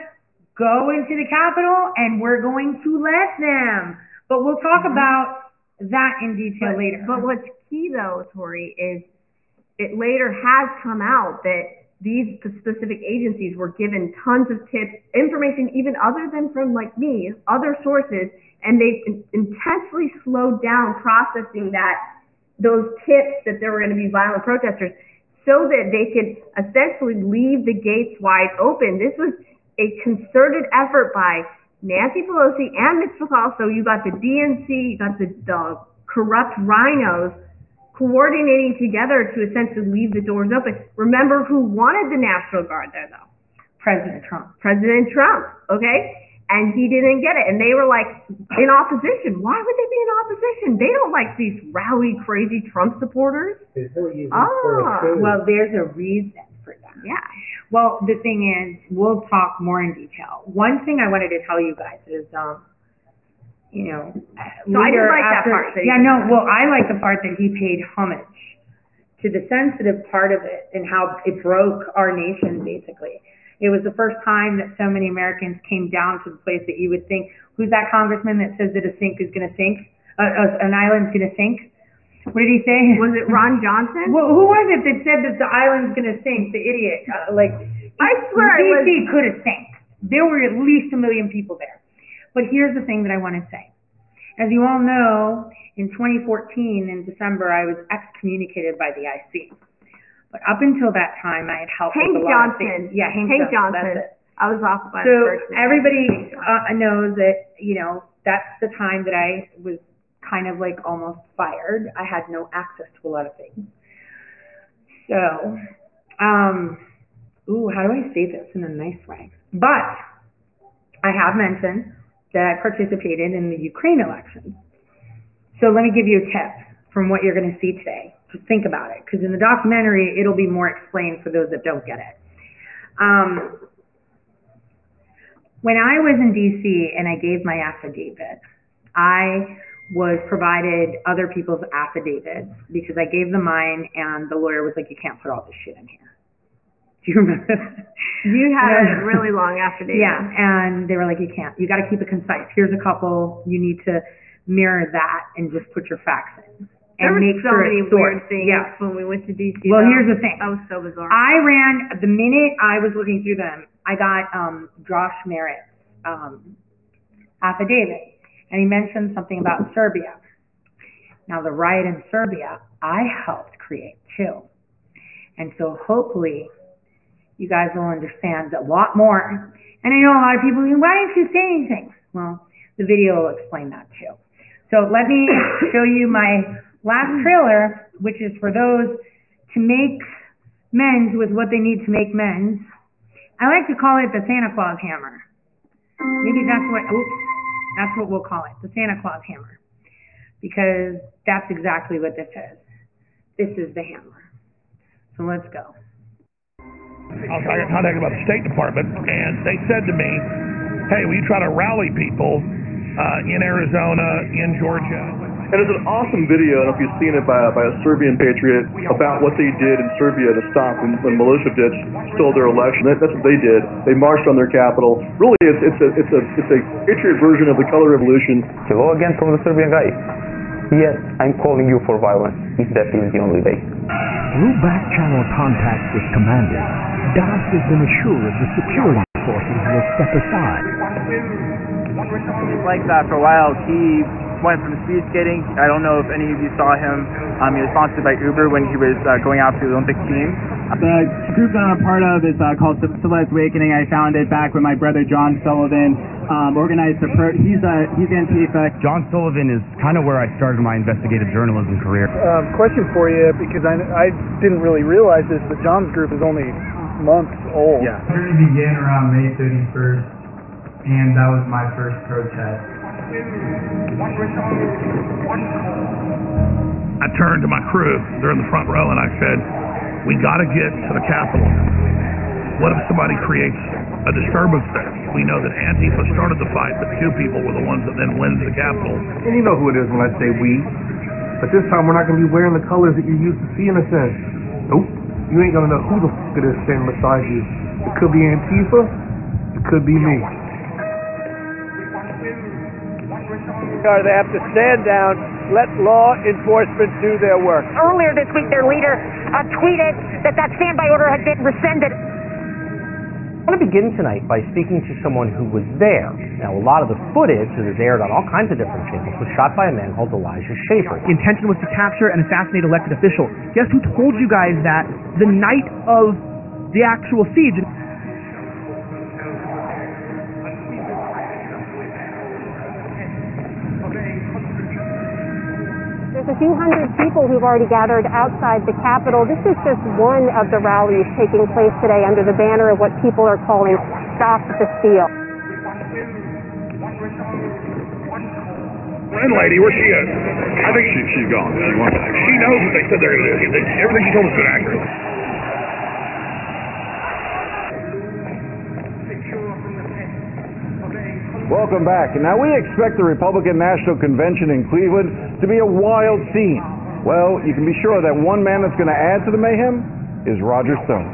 go into the Capitol, and we're going to let them. But we'll talk mm-hmm. about that in detail But, later. but what's key though, Tori, is it later has come out that these specific agencies were given tons of tips, information even other than from like me, other sources, and they in- intentionally slowed down processing that those tips that there were going to be violent protesters so that they could essentially leave the gates wide open. This was a concerted effort by Nancy Pelosi and Mitch McConnell. So you got the DNC, you got the, the corrupt rhinos coordinating together to essentially leave the doors open. Remember who wanted the National Guard there though? President Trump. President Trump, okay? And he didn't get it. And they were like in opposition. Why would they be in opposition? They don't like these rowdy, crazy Trump supporters. Ah, Well, there's a reason for that. Yeah. Well, the thing is, we'll talk more in detail. One thing I wanted to tell you guys is, um, you know, So I did later like that after- part that Yeah, no, well, I like the part that he paid homage to the sensitive part of it and how it broke our nation, basically. It was the first time that so many Americans came down to the place that you would think, who's that congressman that says that a sink is going to sink? Uh, uh, an island's going to sink? What did he say? Was it Ron Johnson? Well, who was it that said that the island's going to sink? The idiot. Uh, like, I swear it was- DC could have sank. There were at least a million people there. But here's the thing that I want to say. As you all know, in 2014, in December, I was excommunicated by the IC. But up until that time, I had helped Hank with a lot of Johnson. things. Yeah, Hank, Hank Johnson. Johnson. I was off by So the first name. everybody uh, knows that you know that's the time that I was kind of like almost fired. I had no access to a lot of things. So, um, ooh, how do I say this in a nice way? But I have mentioned that participated in the Ukraine elections. So let me give you a tip from what you're going to see today. Just think about it, because in the documentary, it'll be more explained for those that don't get it. Um, when I was in DC and I gave my affidavit, I was provided other people's affidavits because I gave them mine and the lawyer was like, you can't put all this shit in here. Do you remember? You had a really long after affidavit. Yeah, and they were like, you can't. You got to keep it concise. Here's a couple. You need to mirror that and just put your facts in. There and were make so sure many it's sourced. weird things Yeah. when we went to DC. Well, though. here's the thing. That was so bizarre. I ran the minute I was looking through them. I got um, Josh Merritt's um, affidavit, and he mentioned something about Serbia. Now, the riot in Serbia, I helped create too, and so hopefully, you guys will understand a lot more. And I know a lot of people. Why didn't you say anything? Well, the video will explain that too. So let me show you my last trailer, which is for those to make men's with what they need to make men's. I like to call it the Santa Claus hammer. Maybe that's what, oops, that's what we'll call it, the Santa Claus hammer. Because that's exactly what this is. This is the hammer. So let's go. I was got contacted by the State Department, and they said to me, "Hey, will you try to rally people uh, in Arizona, in Georgia?" And it's an awesome video, I don't know if you've seen it by, by a Serbian patriot about what they did in Serbia to stop when, when Milosevic stole their election. That, that's what they did. They marched on their capital. Really, it's, it's, a, it's, a, it's a patriot version of the color revolution. Hello again from the Serbian guy. Yes, I'm calling you for violence, if that is the only way. Through back-channel contacts with commanders, Das has been assured the security forces will step aside. Like that for a while. He went from speed skating. I don't know if any of you saw him. Um, he was sponsored by Uber when he was uh, going out to the Olympic team. The group that I'm a part of is uh, called Civilized Awakening. I founded back when my brother John Sullivan um, organized the. Pro- he's a he's Antifa. John Sullivan is kind of where I started my investigative journalism career. Um, question for you, because I, I didn't really realize this, but John's group is only months old. Yeah. journey began around May 31st, and that was my first protest. I turned to my crew, they're in the front row, and I said, "We got to get to the Capitol. What if somebody creates a disturbance there? We know that Antifa started the fight, but two people were the ones that then went to the Capitol. And you know who it is when I say we. But this time we're not going to be wearing the colors that you're used to seeing us in. Nope. You ain't going to know who the fuck it is standing beside you. It could be Antifa. It could be me. Or they have to stand down, let law enforcement do their work. Earlier this week, their leader uh, tweeted that that standby order had been rescinded. I want to begin tonight by speaking to someone who was there. Now, a lot of the footage that is aired on all kinds of different channels was shot by a man called Elijah Schaffer. The intention was to capture and assassinate elected officials. Guess who told you guys that the night of the actual siege? There's a few hundred people who've already gathered outside the Capitol. This is just one of the rallies taking place today under the banner of what people are calling Stop the Steal. Landlady, where's she at? I think she, she's gone. She knows what they said they're going to do. Everything she told us is accurate. Welcome back. Now, we expect the Republican National Convention in Cleveland to be a wild scene. Well, you can be sure that one man that's going to add to the mayhem is Roger Stone.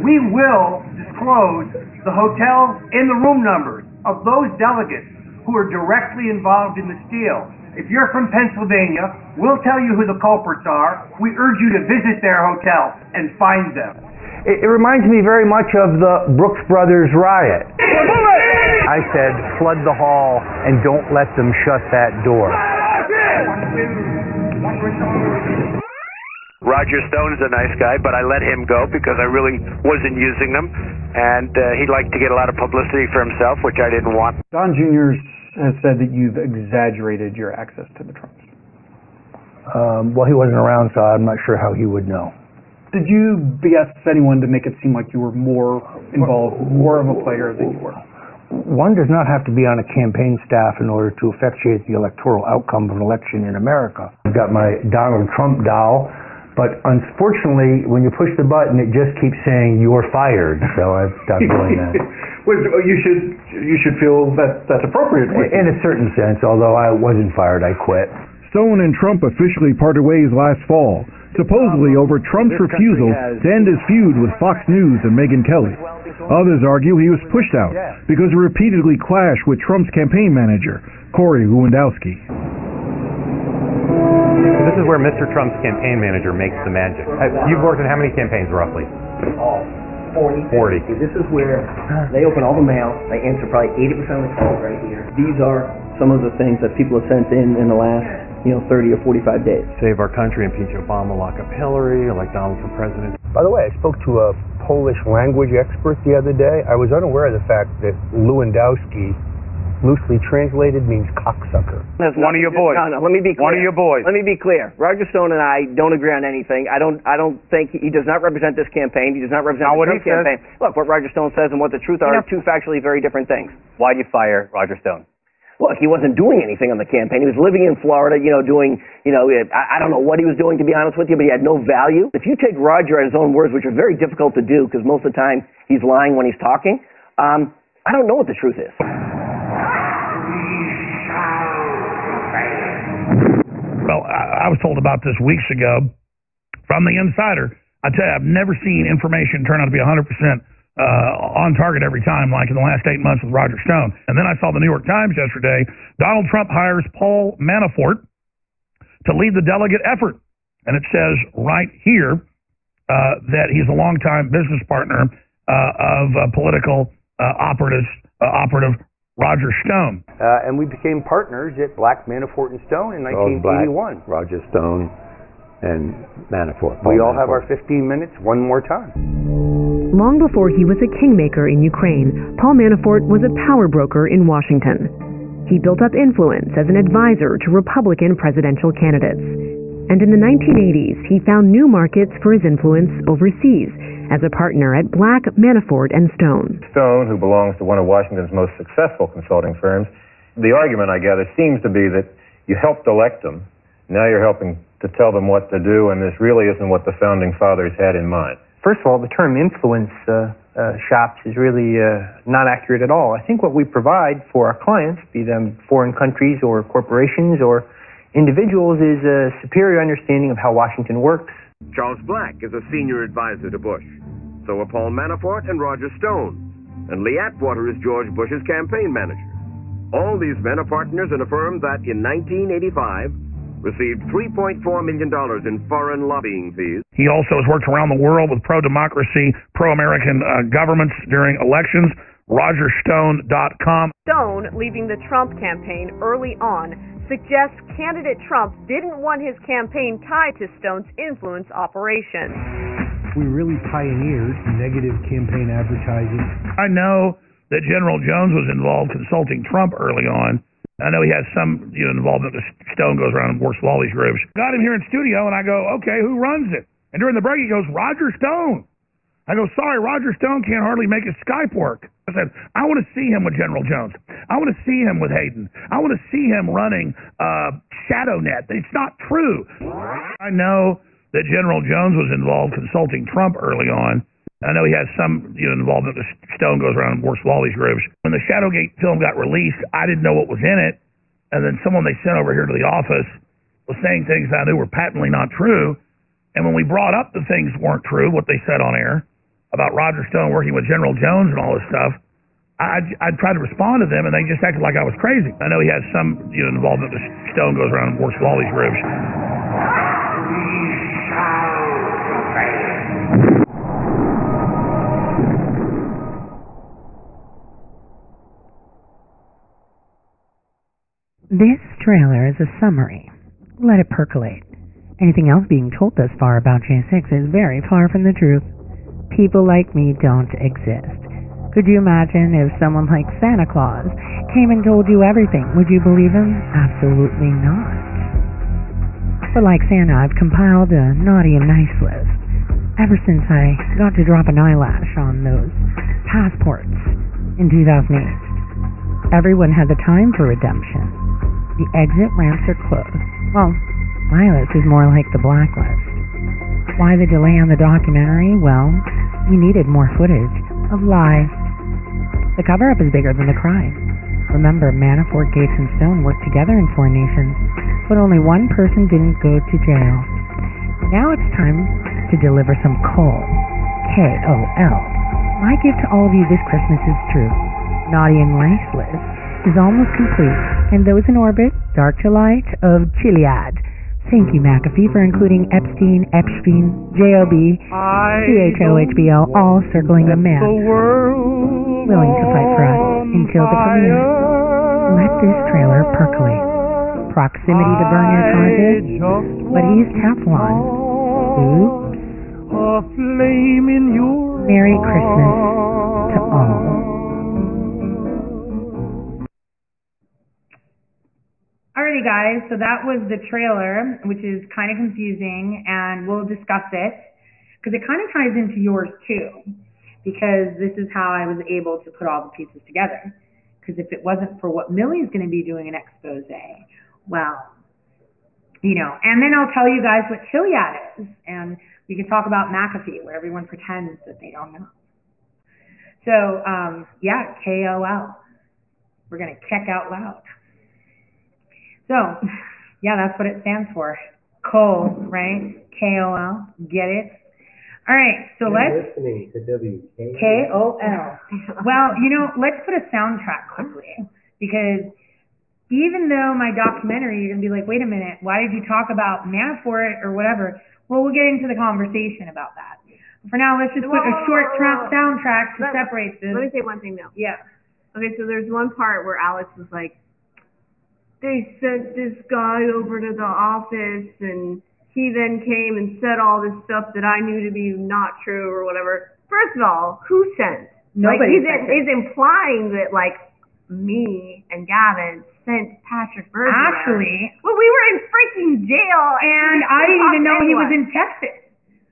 We will disclose the hotels and the room numbers of those delegates who are directly involved in the steal. If you're from Pennsylvania, we'll tell you who the culprits are. We urge you to visit their hotel and find them. It, it reminds me very much of the Brooks Brothers riot. I said, flood the hall and don't let them shut that door. Roger Stone's a nice guy, but I let him go because I really wasn't using them, and uh, he liked to get a lot of publicity for himself, which I didn't want. Don Jr. has said that you've exaggerated your access to the Trumps. Um, well, he wasn't around, so I'm not sure how he would know. Did you BS anyone to make it seem like you were more involved, more of a player than you were? One does not have to be on a campaign staff in order to effectuate the electoral outcome of an election in America. I've got my Donald Trump doll, but unfortunately, when you push the button, it just keeps saying you're fired. So I've stopped doing that. Well, you should you should feel that that's appropriate. with. In a certain sense, although I wasn't fired, I quit. Stone and Trump officially parted ways last fall, supposedly over Trump's refusal to end his feud with Fox News and Megyn Kelly. Others argue he was pushed out because he repeatedly clashed with Trump's campaign manager, Corey Lewandowski. This is where Mr. Trump's campaign manager makes the magic. You've worked in how many campaigns roughly? all 40. 40. This is where they open all the mail. They answer probably 80% of the calls right here. These are some of the things that people have sent in in the last, you know, 30 or 45 days. Save our country, impeach Obama, lock up Hillary, elect Donald for president. By the way, I spoke to a Polish language expert the other day. I was unaware of the fact that Lewandowski, loosely translated, means cocksucker. One of your boys. No, no. Let me be clear. One of your boys. Let me be clear. Roger Stone and I don't agree on anything. I don't. I don't think he, he does not represent this campaign. He does not represent Not the what he Trump says. campaign. Look, what Roger Stone says and what the truth are are two factually very different things. Why'd you fire Roger Stone? Look, he wasn't doing anything on the campaign. He was living in Florida, you know, doing, you know, I, I don't know what he was doing to be honest with you, but he had no value. If you take Roger at his own words, which are very difficult to do because most of the time he's lying when he's talking, um, I don't know what the truth is. Well, I, I was told about this weeks ago from the insider. I tell you, I've never seen information turn out to be 100% uh, on target every time, like in the last eight months with Roger Stone. And then I saw the New York Times yesterday. Donald Trump hires Paul Manafort to lead the delegate effort, and it says right here uh, that he's a longtime business partner uh, of uh, political uh, operatives, uh, operative Roger Stone. Uh, and we became partners at Black, Manafort, and Stone in Charles Black, 1981. Roger Stone, and Manafort. We Paul all have our 15 minutes one more time. Long before he was a kingmaker in Ukraine, Paul Manafort was a power broker in Washington. He built up influence as an advisor to Republican presidential candidates. And in the 1980s, he found new markets for his influence overseas as a partner at Black, Manafort, and Stone. Stone, who belongs to one of Washington's most successful consulting firms, the argument, I gather, seems to be that you helped elect them. Now you're helping to tell them what to do, and this really isn't what the founding fathers had in mind. First of all, the term influence uh, uh, shops is really uh, not accurate at all. I think what we provide for our clients, be them foreign countries or corporations or individuals, is a superior understanding of how Washington works. Charles Black is a senior advisor to Bush. So are Paul Manafort and Roger Stone. And Lee Atwater is George Bush's campaign manager. All these men are partners in a firm that, in 1985, received $3.4 million in foreign lobbying fees. He also has worked around the world with pro-democracy, pro-American uh, governments during elections. RogerStone.com. Stone, leaving the Trump campaign early on, suggests candidate Trump didn't want his campaign tied to Stone's influence operation. We really pioneered negative campaign advertising. I know that General Jones was involved consulting Trump early on. I know he has some you know, involvement. Stone goes around and works with all these groups. Got him here in studio, and I go, okay, who runs it? And during the break, he goes, Roger Stone. I go, sorry, Roger Stone can't hardly make his Skype work. I said, I want to see him with General Jones. I want to see him with Hayden. I want to see him running uh, ShadowNet. It's not true. I know that General Jones was involved consulting Trump early on. I know he has some you know, involvement. Stone goes around and works with all these groups. When the Shadowgate film got released, I didn't know what was in it. And then someone they sent over here to the office was saying things I knew were patently not true. And when we brought up the things weren't true, what they said on air about Roger Stone working with General Jones and all this stuff, I, I tried to respond to them, and they just acted like I was crazy. I know he has some you know, involvement. Stone goes around and works with all these groups. This trailer is a summary. Let it percolate. Anything else being told thus far about J6 is very far from the truth. People like me don't exist. Could you imagine if someone like Santa Claus came and told you everything? Would you believe him? Absolutely not. But like Santa, I've compiled a naughty and nice list. Ever since I got to drop an eyelash on those passports in 2008, everyone had the time for redemption. The exit ramps are closed. Well, my list is more like the blacklist. Why the delay on the documentary? Well, we needed more footage of lies. The cover up is bigger than the crime. Remember, Manafort, Gates, and Stone worked together in Four nations, but only one person didn't go to jail. Now it's time to deliver some coal. K O L. My gift to all of you this Christmas is true. Naughty and Nice list is almost complete, and those in orbit, Dark to Light of Chiliad. Thank you, McAfee, for including Epstein, Epstein, J.O.B., C-H-O-H-B-O, all circling the man, willing to fight for us until the premiere. Let this trailer percolate. Proximity to burn your target, but he's Teflon. Oops. Merry Christmas to all. Alrighty, guys. So that was the trailer, which is kind of confusing, and we'll discuss it because it kind of ties into yours too. Because this is how I was able to put all the pieces together. Because if it wasn't for what Millie's going to be doing an expose, well, you know. And then I'll tell you guys what Chiliad is, and we can talk about McAfee, where everyone pretends that they don't know. So, um, yeah, K O L. We're going to kick out loud. So, yeah, that's what it stands for. Coal, right? K O L. Get it? All right, so let's. listening to WK. K O L. Well, you know, let's put a soundtrack quickly because even though my documentary, you're gonna be like, wait a minute, why did you talk about Manafort or whatever? Well, we'll get into the conversation about that. For now, let's just put a short whoa, tra- soundtrack to Let- separate this. Let me say one thing though. Yeah. Okay, so there's one part where Alex was like, they sent this guy over to the office and he then came and said all this stuff that I knew to be not true or whatever. First of all, who sent? like, Nobody he's, sent he's implying that like me and Gavin sent Patrick Bergy. Actually, well, we were in freaking jail, and I didn't even know he was in Texas.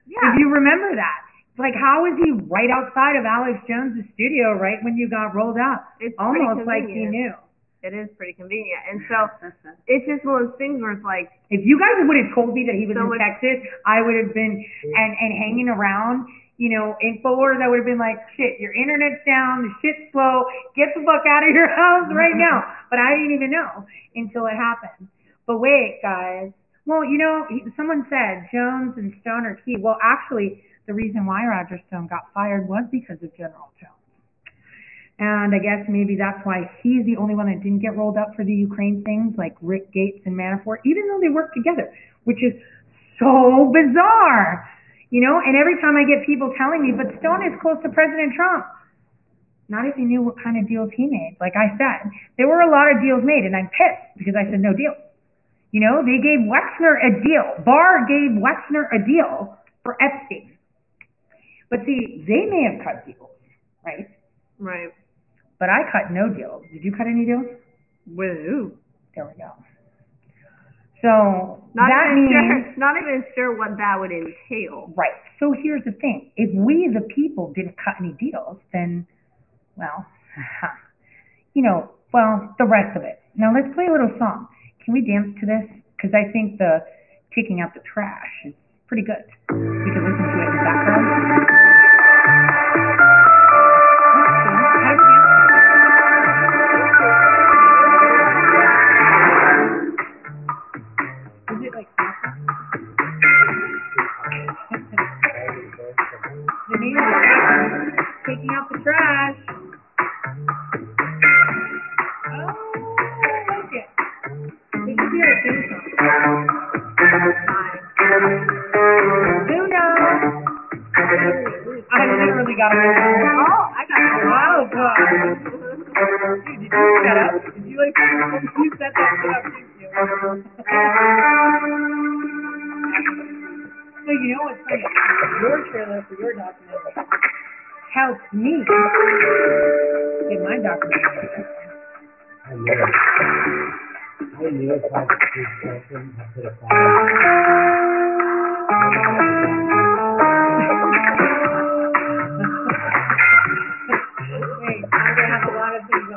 Yeah. If you remember that. Like, how is he right outside of Alex Jones' studio right when you got rolled up? It's Almost like he knew. It is pretty convenient, and so it's just one of those things where it's like, If you guys would have told me that he was So in much- Texas, I would have been and and hanging around. You know, Infowars, I would have been like, shit, your internet's down, the shit's slow, get the fuck out of your house right now. But I didn't even know until it happened. But wait, guys. Well, you know, he, someone said Jones and Stone are key. Well, actually, the reason why Roger Stone got fired was because of General Jones. And I guess maybe that's why he's the only one that didn't get rolled up for the Ukraine things, like Rick Gates and Manafort, even though they worked together, which is so bizarre. You know, and every time I get people telling me, but Stone is close to President Trump. Not if you knew what kind of deals he made. Like I said, there were a lot of deals made, and I'm pissed because I said no deal. You know, they gave Wexner a deal. Barr gave Wexner a deal for Epstein. But see, they may have cut deals, right? right, But I cut no deals. Did you cut any deals? with who? There we go. So Not that even means sure, not even sure what that would entail. right. So here's the thing: if we, the people, didn't cut any deals, then, well, you know, well, the rest of it. Now let's play a little song. Can we dance to this? Because I think the taking out the trash is pretty good. We can listen to it in the background. Trash. Oh, I like it. We can hear it theme song. Who knows? I literally got it. Oh, I got it. Wow, oh, God. Dude, did you set up? Did you like you set that shit up? Didn't you? So you know what's funny? Your trailer for your documentary helped me get my documentary. I. I knew if I could do something, I could Wait, gonna have a lot of things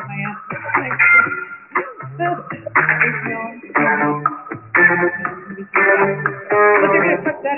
but they're gonna touch that.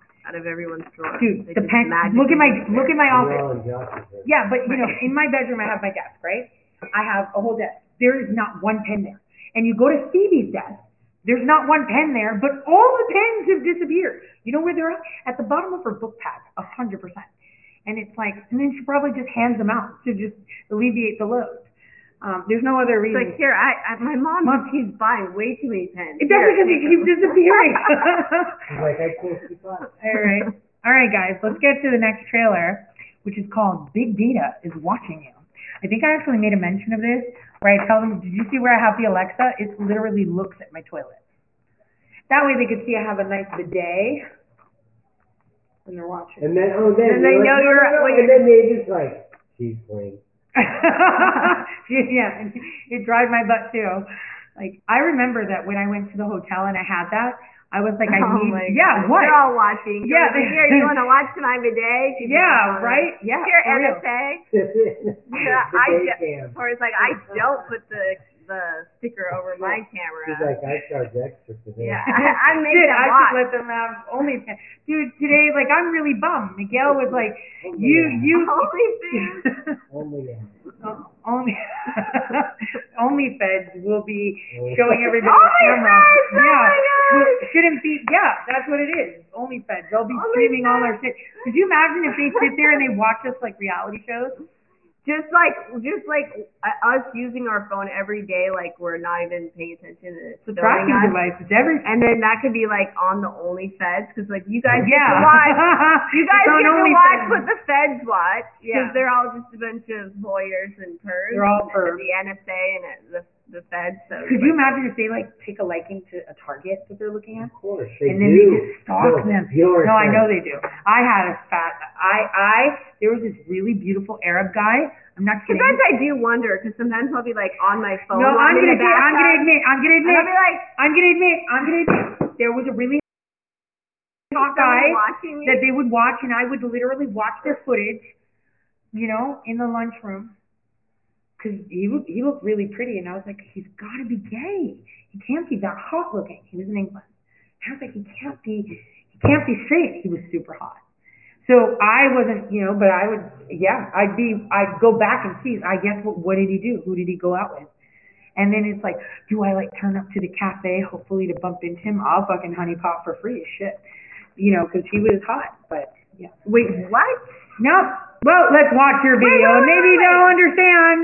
out of everyone's drawer. Dude, They the just pen. magically Look at my disappear. look at my office. all in Josh's. Yeah, but you know, in my bedroom I have my desk, right? I have a whole desk. There is not one pen there. And you go to Phoebe's desk, there's not one pen there, but all the pens have disappeared. You know where they're at? At the bottom of her book bag, a hundred percent. And it's like, and then she probably just hands them out to just alleviate the load. Um, there's no other It's reason. like here, I, I my mom keeps buying way too many pens. It doesn't because Here, they keep disappearing. He's like, I can't keep up. All right. All right, guys, let's get to the next trailer, which is called Big Data is Watching You. I think I actually made a mention of this where I tell them, did you see where I have the Alexa? It literally looks at my toilet. That way they could see I have a nice bidet And they're watching. And then, oh, then. And they you're know you're- no, no, no. And then they just like, she's playing. yeah, it drives my butt too. Like I remember that when I went to the hotel and I had that, I was like, I oh need, yeah, God. what? They're all watching. Yeah, They're like, here, you want to watch my bidet? She's Yeah, uh, right? Yeah, Here, real. NSA. Yeah, I day ju- cam. or it's like I don't put the the sticker over my camera. She's like, I charge extra for this. Yeah, I, I make Dude, them I watch. should let them have OnlyFans. Dude, today, like, I'm really bummed. Miguel was like, you, you. OnlyFans. Only yeah. Oh, Only, OnlyFeds will be showing everybody the OnlyFeds! camera. Oh yeah, my God! Well, shouldn't be. Yeah, that's what it is. OnlyFeds. They'll be streaming all our shit. Could you imagine if they sit there and they watch us like reality shows? Just like, just like us using our phone every day, like we're not even paying attention. And it's It's a filming tracking us. device. It's everything. And then that could be like on the OnlyFeds, because like you guys get Yeah. to watch, you guys get to watch what the feds watch, because Yeah. they're all just a bunch of lawyers and pervs. They're all pervs. The NSA and the the feds. So Could you imagine if they like take a liking to a target that they're looking at? Of course, they and then do. they just stalk No, them. No, I know they do. I had a fat. I I there was this really beautiful Arab guy. I'm not kidding. Sometimes I do wonder, because sometimes I'll be like on my phone. no, I'm in gonna the admit. I'm gonna admit. I'm gonna admit. I'll be like, I'm gonna admit. I'm gonna admit. There was a really hot guy someone watching me. that they would watch, and I would literally watch their footage. You know, in the lunchroom. Because he looked, he looked really pretty, and I was like, he's got to be gay. He can't be that hot looking. He was in England. I was like, he can't be, he can't be straight. He was super hot. So I wasn't, you know, but I would, yeah, I'd be, I'd go back and see. I guess what, what did he do? Who did he go out with? And then it's like, do I like turn up to the cafe, hopefully to bump into him? I'll fucking honey pot for free as shit, you know, because he was hot. But yeah, wait, what? no. Well, let's watch your video. wait, wait, Maybe wait. they'll understand.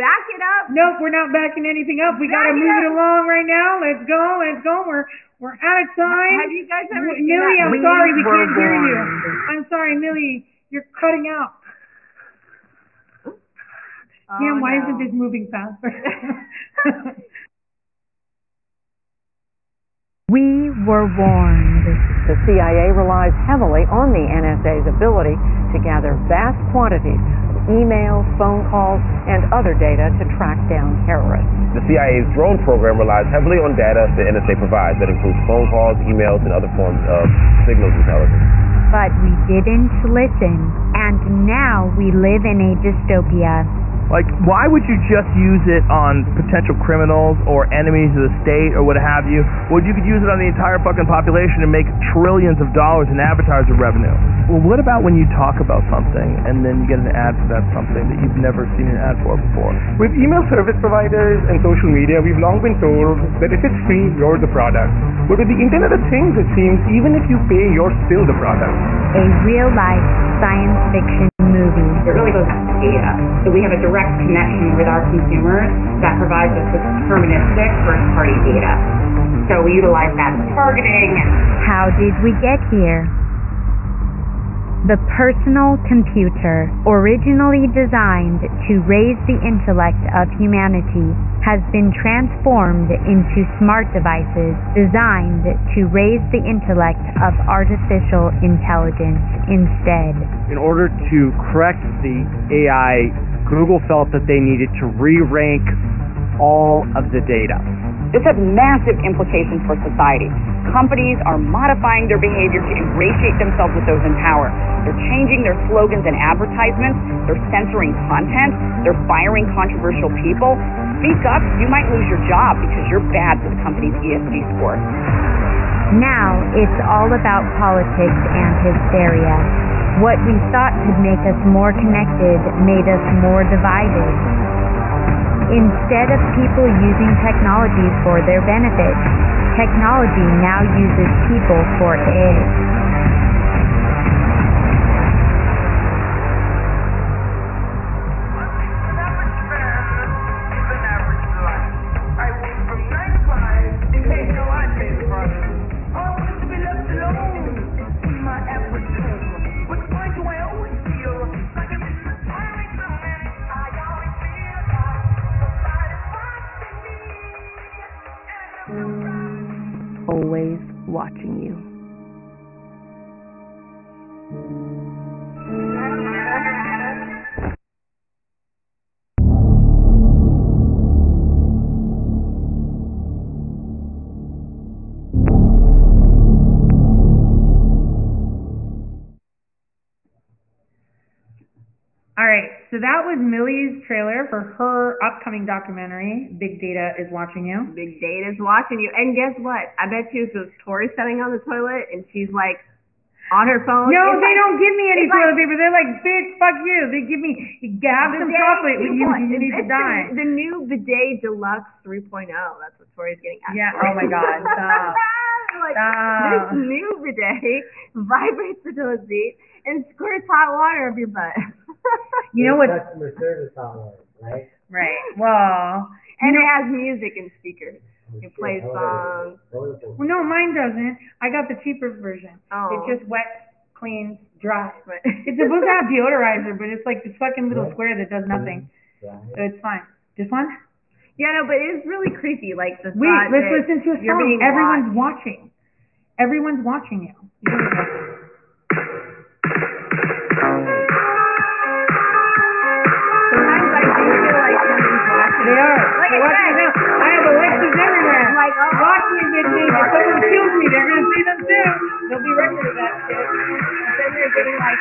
Back it up. Nope, we're not backing anything up. We Back gotta it move up. it along right now. Let's go, let's go. We're we're out of time. Have you guys ever seen Millie, that I'm We sorry we can't hear you. I'm sorry, Millie, you're cutting out. Damn, Oh, why no. isn't this moving faster? We were warned. The CIA relies heavily on the NSA's ability to gather vast quantities of emails, phone calls, and other data to track down terrorists. The CIA's drone program relies heavily on data the NSA provides. That includes phone calls, emails, and other forms of signals intelligence. But we didn't listen, and now we live in a dystopia. Like, why would you just use it on potential criminals or enemies of the state or what have you? Well, you could use it on the entire fucking population and make trillions of dollars in advertiser revenue. Well, what about when you talk about something and then you get an ad for that something that you've never seen an ad for before? With email service providers and social media, we've long been told that if it's free, you're the product. But with the Internet of Things, it seems even if you pay, you're still the product. A real life science fiction movie. It really goes to data. So we have a direct connection with our consumers that provides us with deterministic first party data. So we utilize that for targeting How did we get here? The personal computer, originally designed to raise the intellect of humanity, has been transformed into smart devices designed to raise the intellect of artificial intelligence instead. In order to correct the AI, Google felt that they needed to re-rank all of the data. This has massive implications for society. Companies are modifying their behavior to ingratiate themselves with those in power. They're changing their slogans and advertisements. They're censoring content. They're firing controversial people. Speak up, you might lose your job because you're bad for the company's ESG score. Now it's all about politics and hysteria. What we thought could make us more connected made us more divided. Instead of people using technology for their benefit, technology now uses people for it. Always watching so that was Millie's trailer for her upcoming documentary, Big Data is Watching You. Big Data's watching you. And guess what? I bet you if it was Tori sitting on the toilet and she's like on her phone. No, it's they like- don't give me any it's like- toilet paper. They're like, bitch, fuck you. They give me, have some chocolate you. You need to die. The, the new bidet deluxe 3.0. That's what Tori's getting at. Yeah, oh my God, stop. like, Stop. This new bidet vibrates the toilet seat and squirts hot water up your butt. You know what? Customer service hotline, right? Right. Well, and it has music and speakers. Oh, it plays oh, songs. Oh, well, no, mine doesn't. I got the cheaper version. Oh. It just wet, cleans, dries. it's supposed to have deodorizer, but it's like this fucking little square that does nothing. So it's fine. This one? Yeah, no, but it's really creepy. Like the Wait, let's listen to a song. Everyone's watched. watching. Everyone's watching you. Watching. They are. Like They're I have Alexas everywhere. Like, oh. Watch me, bitches. If someone kills me, they're gonna see them too. They'll be record that shit. Then they're getting like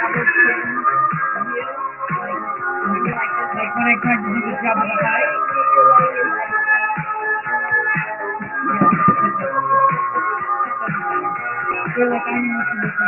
double chin. Like, when I tried to the job of. They're like,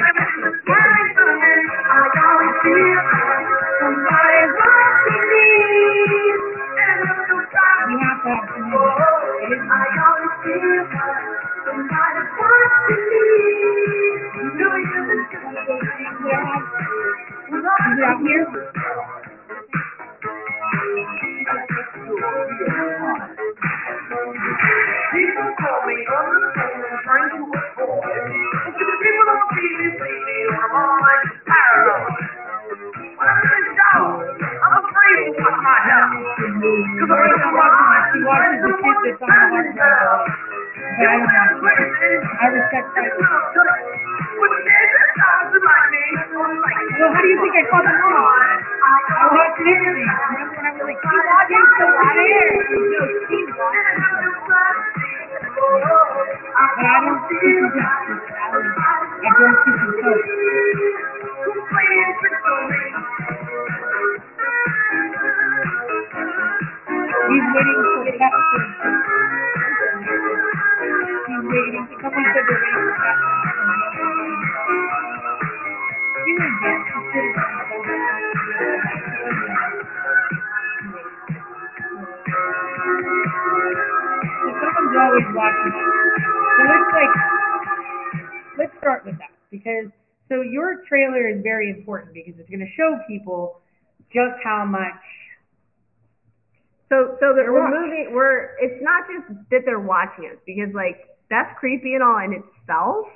that they're watching us because like that's creepy and all in itself,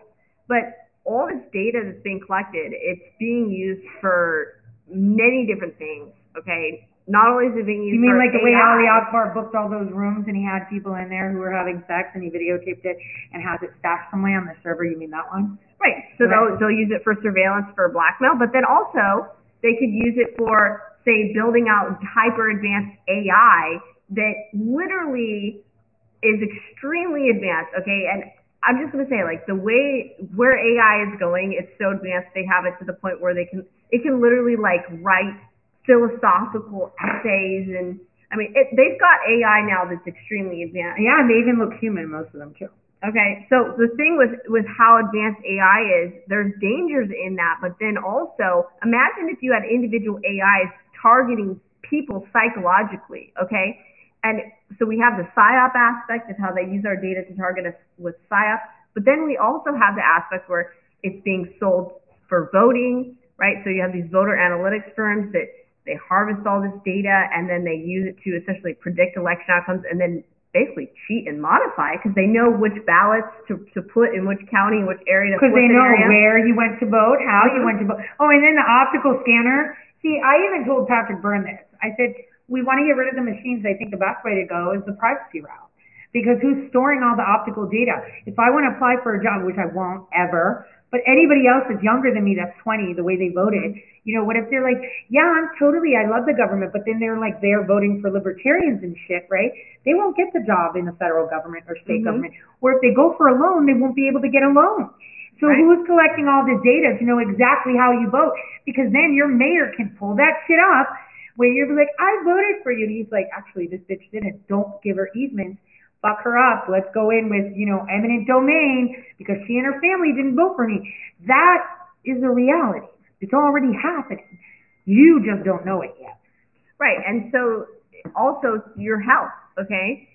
but all this data that's being collected, it's being used for many different things. Okay, not only is it being used You mean like the way Ali Akbar booked all those rooms and he had people in there who were having sex and he videotaped it and has it stashed somewhere on the server? You mean that one? Right. So Right. they'll they'll use it for surveillance for blackmail, but then also they could use it for say building out hyper advanced AI that literally is extremely advanced. Okay, and I'm just gonna say like the way where AI is going, it's so advanced they have it to the point where they can it can literally like write philosophical essays and I mean it, they've got AI now that's extremely advanced. Yeah, and they even look human, most of them too. Okay, so the thing with with how advanced AI is, there's dangers in that, but then also imagine if you had individual AIs targeting people psychologically, okay? And so we have the PSYOP aspect of how they use our data to target us with PSYOP, but then we also have the aspect where it's being sold for voting, right? So you have these voter analytics firms that they harvest all this data and then they use it to essentially predict election outcomes and then basically cheat and modify because they know which ballots to, to put in which county, which area Because they know area. where you went to vote, how you Mhm. went to vote. Oh, and then the optical scanner. See, I even told Patrick Byrne this. I said, we want to get rid of the machines. I think the best way to go is the privacy route. Because who's storing all the optical data? If I want to apply for a job, which I won't ever, but anybody else that's younger than me that's 20, the way they voted, you know, what if they're like, yeah, I'm totally, I love the government, but then they're like, they're voting for libertarians and shit, right? They won't get the job in the federal government or state Mhm. government. Or if they go for a loan, they won't be able to get a loan. So Right. who's collecting all this data to know exactly how you vote? Because then your mayor can pull that shit up where you're like, I voted for you. And he's like, actually, this bitch didn't. Don't give her easements. Fuck her up. Let's go in with, you know, eminent domain because she and her family didn't vote for me. That is a reality. It's already happening. You just don't know it yet. Right, and so also your health, okay?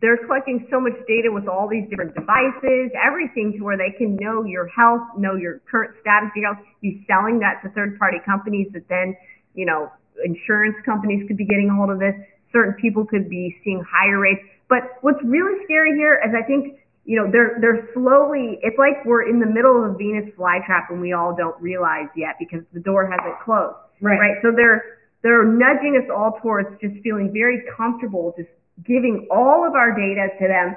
They're collecting so much data with all these different devices, everything to where they can know your health, know your current status your health, be selling that to third party companies that then, you know, insurance companies could be getting a hold of this, certain people could be seeing higher rates. But what's really scary here is I think, you know, they're they're slowly it's like we're in the middle of a Venus flytrap and we all don't realize yet because the door hasn't closed. Right. Right. So they're they're nudging us all towards just feeling very comfortable just giving all of our data to them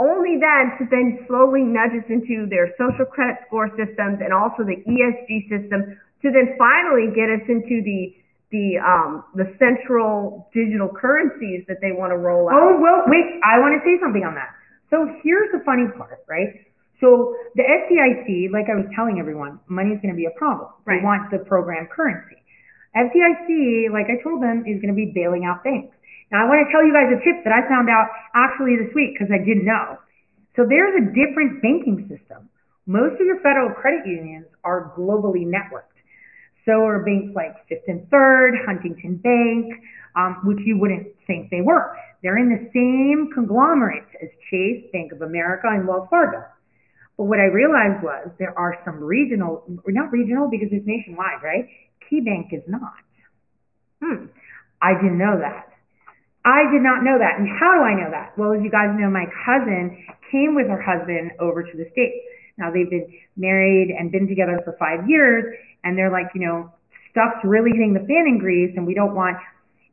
only then to then slowly nudge us into their social credit score systems and also the ESG system to then finally get us into the the um the central digital currencies that they want to roll out. Oh, well, wait, I want to say something on that. So here's the funny part, right? So the FDIC, like I was telling everyone, money's going to be a problem. They Right. want the program currency. FDIC, like I told them, is going to be bailing out banks. Now I want to tell you guys a tip that I found out actually this week because I didn't know. So there's a different banking system. Most of your federal credit unions are globally networked. So are banks like Fifth and Third, Huntington Bank, um, which you wouldn't think they were. They're in the same conglomerates as Chase, Bank of America, and Wells Fargo. But what I realized was there are some regional, or not regional because it's nationwide, right? KeyBank is not. Hmm. I didn't know that. I did not know that. And how do I know that? Well, as you guys know, my cousin came with her husband over to the States. Now they've been married and been together for five years, and they're like, you know, stuff's really hitting the fan in Greece, and we don't want,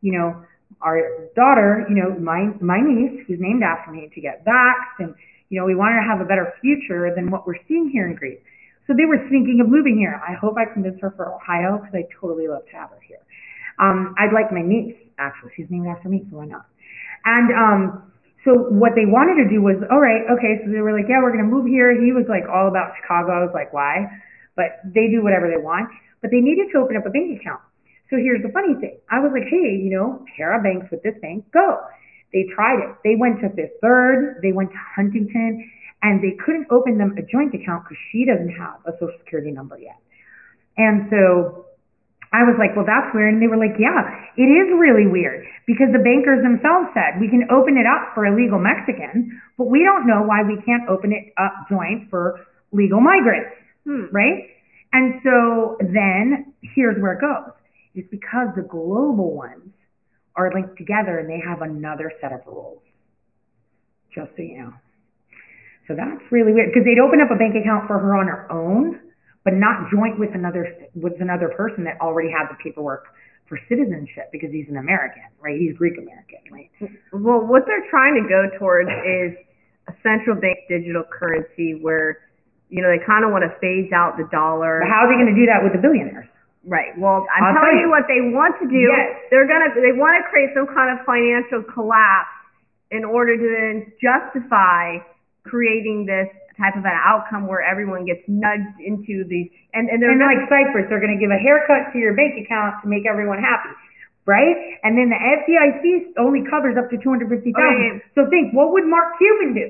you know, our daughter, you know, my my niece, who's named after me, to get vaxxed, and you know, we want her to have a better future than what we're seeing here in Greece. So they were thinking of moving here. I hope I convince her for Ohio because I totally love to have her here. Um, I'd like my niece, actually. She's named after me, so why not? And um, so what they wanted to do was, all right, okay, so they were like, yeah, we're going to move here. He was like all about Chicago. I was like, why? But they do whatever they want. But they needed to open up a bank account. So here's the funny thing. I was like, hey, you know, pair of banks with this bank, go. They tried it. They went to Fifth Third, they went to Huntington, and they couldn't open them a joint account because she doesn't have a social security number yet. And so I was like, well, that's weird. And they were like, yeah, it is really weird because the bankers themselves said we can open it up for illegal Mexicans, but we don't know why we can't open it up joint for legal migrants, Hmm. right? And so then here's where it goes. It's because the global ones are linked together and they have another set of rules. Just so you know. So that's really weird because they'd open up a bank account for her on her own, but not joint with another with another person that already had the paperwork for citizenship because he's an American, right? He's Greek American, right? Well, what they're trying to go towards is a central bank digital currency where, you know, they kind of want to phase out the dollar. But how are they going to do that with the billionaires? Right. Well, I'm I'll telling tell you you. what they want to do. Yes. They're gonna they want to create some kind of financial collapse in order to then justify creating this type of an outcome where everyone gets nudged into these and and they're And gonna- like Cyprus, they're going to give a haircut to your bank account to make everyone happy, right? And then the FDIC only covers up to two hundred fifty oh, thousand. Okay. So think, what would Mark Cuban do?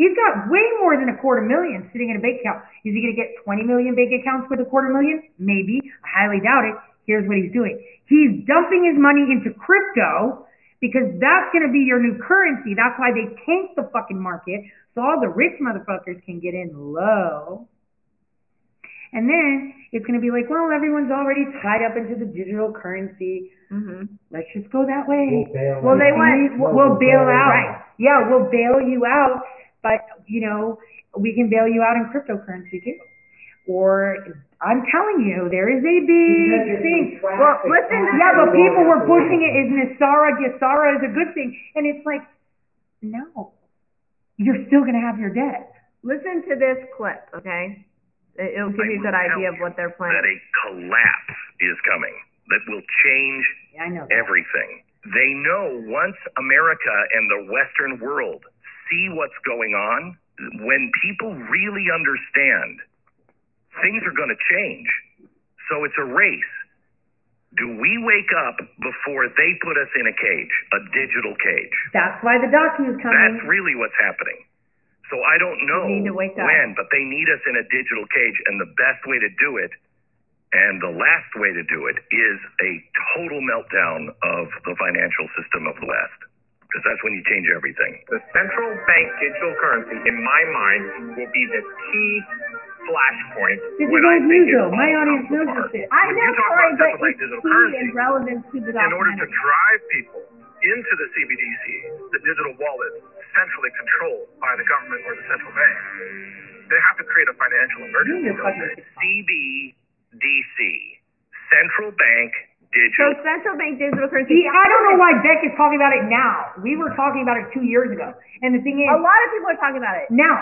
He's got way more than a quarter million sitting in a bank account. Is he going to get twenty million bank accounts with a quarter million? Maybe. I highly doubt it. Here's what he's doing. He's dumping his money into crypto because that's going to be your new currency. That's why they tanked the fucking market so all the rich motherfuckers can get in low. And then it's going to be like, well, everyone's already tied up into the digital currency. Mhm. Let's just go that way. We'll Well, they want- we'll, we'll bail out. Right. Yeah, we'll bail you out, but you know, we can bail you out in cryptocurrency too. Or I'm telling you, there is a big thing. Well, listen to yeah, but this. people were pushing it as NESARA GESARA is a good thing, and it's like, no, you're still going to have your debt. listen to this clip, okay? It- It'll give you a good idea of what they're planning. that planning. a collapse is coming that will change I know. everything. They know once America and the Western world see what's going on, when people really understand, things are going to change. So it's a race. Do we wake up before they put us in a cage, a digital cage? That's why the docu's coming. That's really what's happening. So I don't know need up. when, but they need us in a digital cage, and the best way to do it, and the last way to do it, is a total meltdown of the financial system of the West, because that's when you change everything. The central bank digital currency, in my mind, will be the key flashpoint This is when I old think news it though. My audience knows this shit. I When know, you talk Corey, about but central bank it's digital key currency, and relevant to the in order to documentary. drive people into the CBDC, the digital wallet, centrally controlled by the government or the central bank, they have to create a financial emergency. don't they? CBDC, Central Bank So Digital. central bank digital currency. See, I don't know why Beck is talking about it now. We were talking about it two years ago. And the thing is, A lot of people are talking about it. now,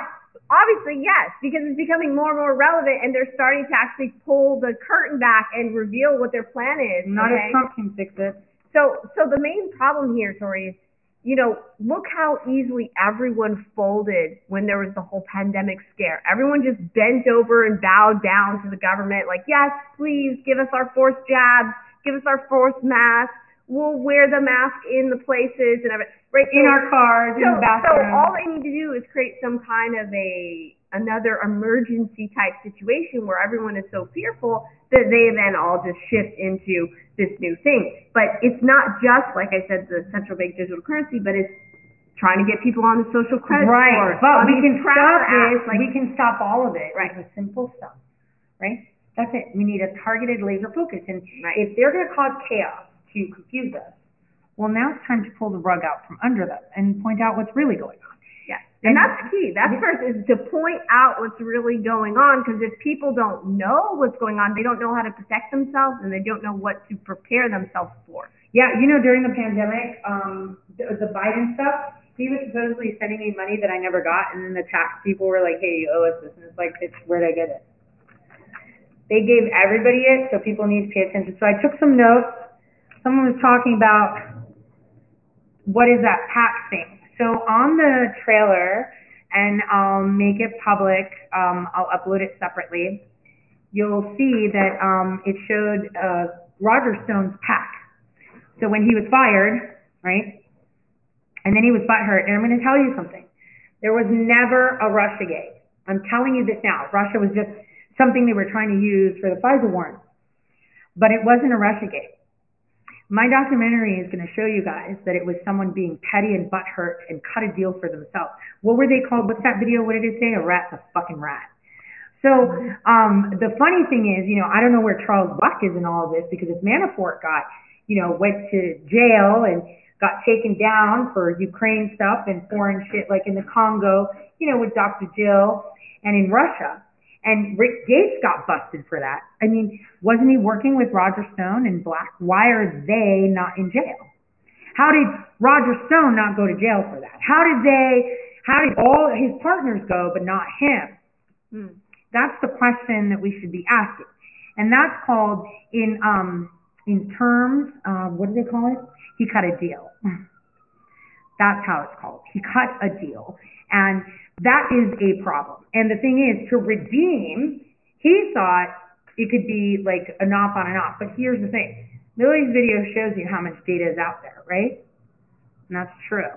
Obviously, yes, because it's becoming more and more relevant, and they're starting to actually pull the curtain back and reveal what their plan is. not okay? if Trump can fix it. So, so the main problem here, Tori, is, you know, look how easily everyone folded when there was the whole pandemic scare. Everyone just bent over and bowed down to the government, like, yes, please give us our forced jabs, give us our forced masks. We'll wear the mask in the places and everything. Right, In so- our cars, in the bathroom. So all they need to do is create some kind of a another emergency type situation where everyone is so fearful that they then all just shift into this new thing. But it's not just like I said, the central bank digital currency, but it's trying to get people on the social credit Right, score. but we can stop this. like- we can stop all of it Right. with simple stuff, right? That's it. We need a targeted laser focus. And Right. if they're going to cause chaos to confuse us, well, now it's time to pull the rug out from under them and point out what's really going on. Yes. And that's the key. That's first is to point out what's really going on because if people don't know what's going on, they don't know how to protect themselves and they don't know what to prepare themselves for. Yeah, you know, during the pandemic, um, the, the Biden stuff, he was supposedly sending me money that I never got, and then the tax people were like, "Hey, you owe us this," and it's like, "Bitch, where'd I get it?" They gave everybody it, so people need to pay attention. So I took some notes. Someone was talking about what is that pack thing. So on the trailer, and I'll make it public. Um, I'll upload it separately. You'll see that um, it showed uh, Roger Stone's pack. So when he was fired, right, and then he was butthurt, and I'm going to tell you something. There was never a Russiagate. I'm telling you this now. Russia was just something they were trying to use for the FISA warrant. But it wasn't a Russiagate. My documentary is going to show you guys that it was someone being petty and butthurt and cut a deal for themselves. What were they called? What's that video? What did it say? A rat's a fucking rat. So um, the funny thing is, you know, I don't know where Charles Black is in all of this because if Manafort got, you know, went to jail and got taken down for Ukraine stuff and foreign shit like in the Congo, you know, with Dr. Jill and in Russia. And Rick Gates got busted for that. I mean, wasn't he working with Roger Stone and Black? Why are they not in jail? How did Roger Stone not go to jail for that? How did they, how did all his partners go, but not him? Hmm. That's the question that we should be asking. And that's called in, um, in terms, uh, what do they call it? He cut a deal. That's how it's called. He cut a deal. And that is a problem. And the thing is, to redeem, he thought it could be like an off on and off. But here's the thing. Lily's video shows you how much data is out there, right? And that's true.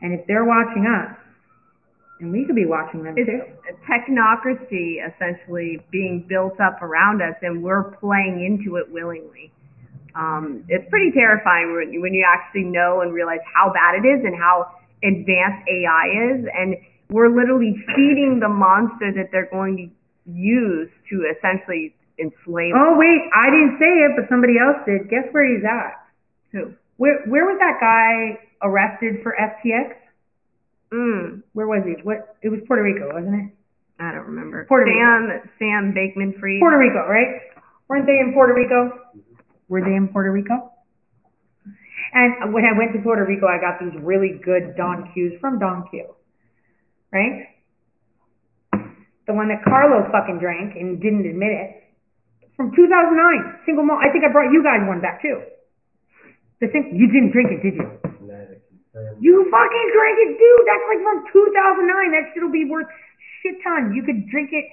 And if they're watching us, and we could be watching them It's too. a technocracy essentially being built up around us, and we're playing into it willingly. Um, it's pretty terrifying when, when you actually know and realize how bad it is and how advanced AI is, and we're literally feeding the monster that they're going to use to essentially enslave. Oh wait, I didn't say it, but somebody else did. Guess where he's at? Who? Where where was that guy arrested for FTX? Mm, Where was he? What? It was Puerto Rico, wasn't it? I don't remember. Puerto Sam Sam Bankman-Fried. Puerto Rico, right? Weren't they in Puerto Rico? Were they in Puerto Rico? And when I went to Puerto Rico, I got these really good Don Qs from Don Q. Right? The one that Carlo fucking drank and didn't admit it. From 2009, single malt. I think I brought you guys one back too. The thing, you didn't drink it, did you? You fucking drank it, dude. That's like from 2009. That shit'll be worth shit ton. You could drink it.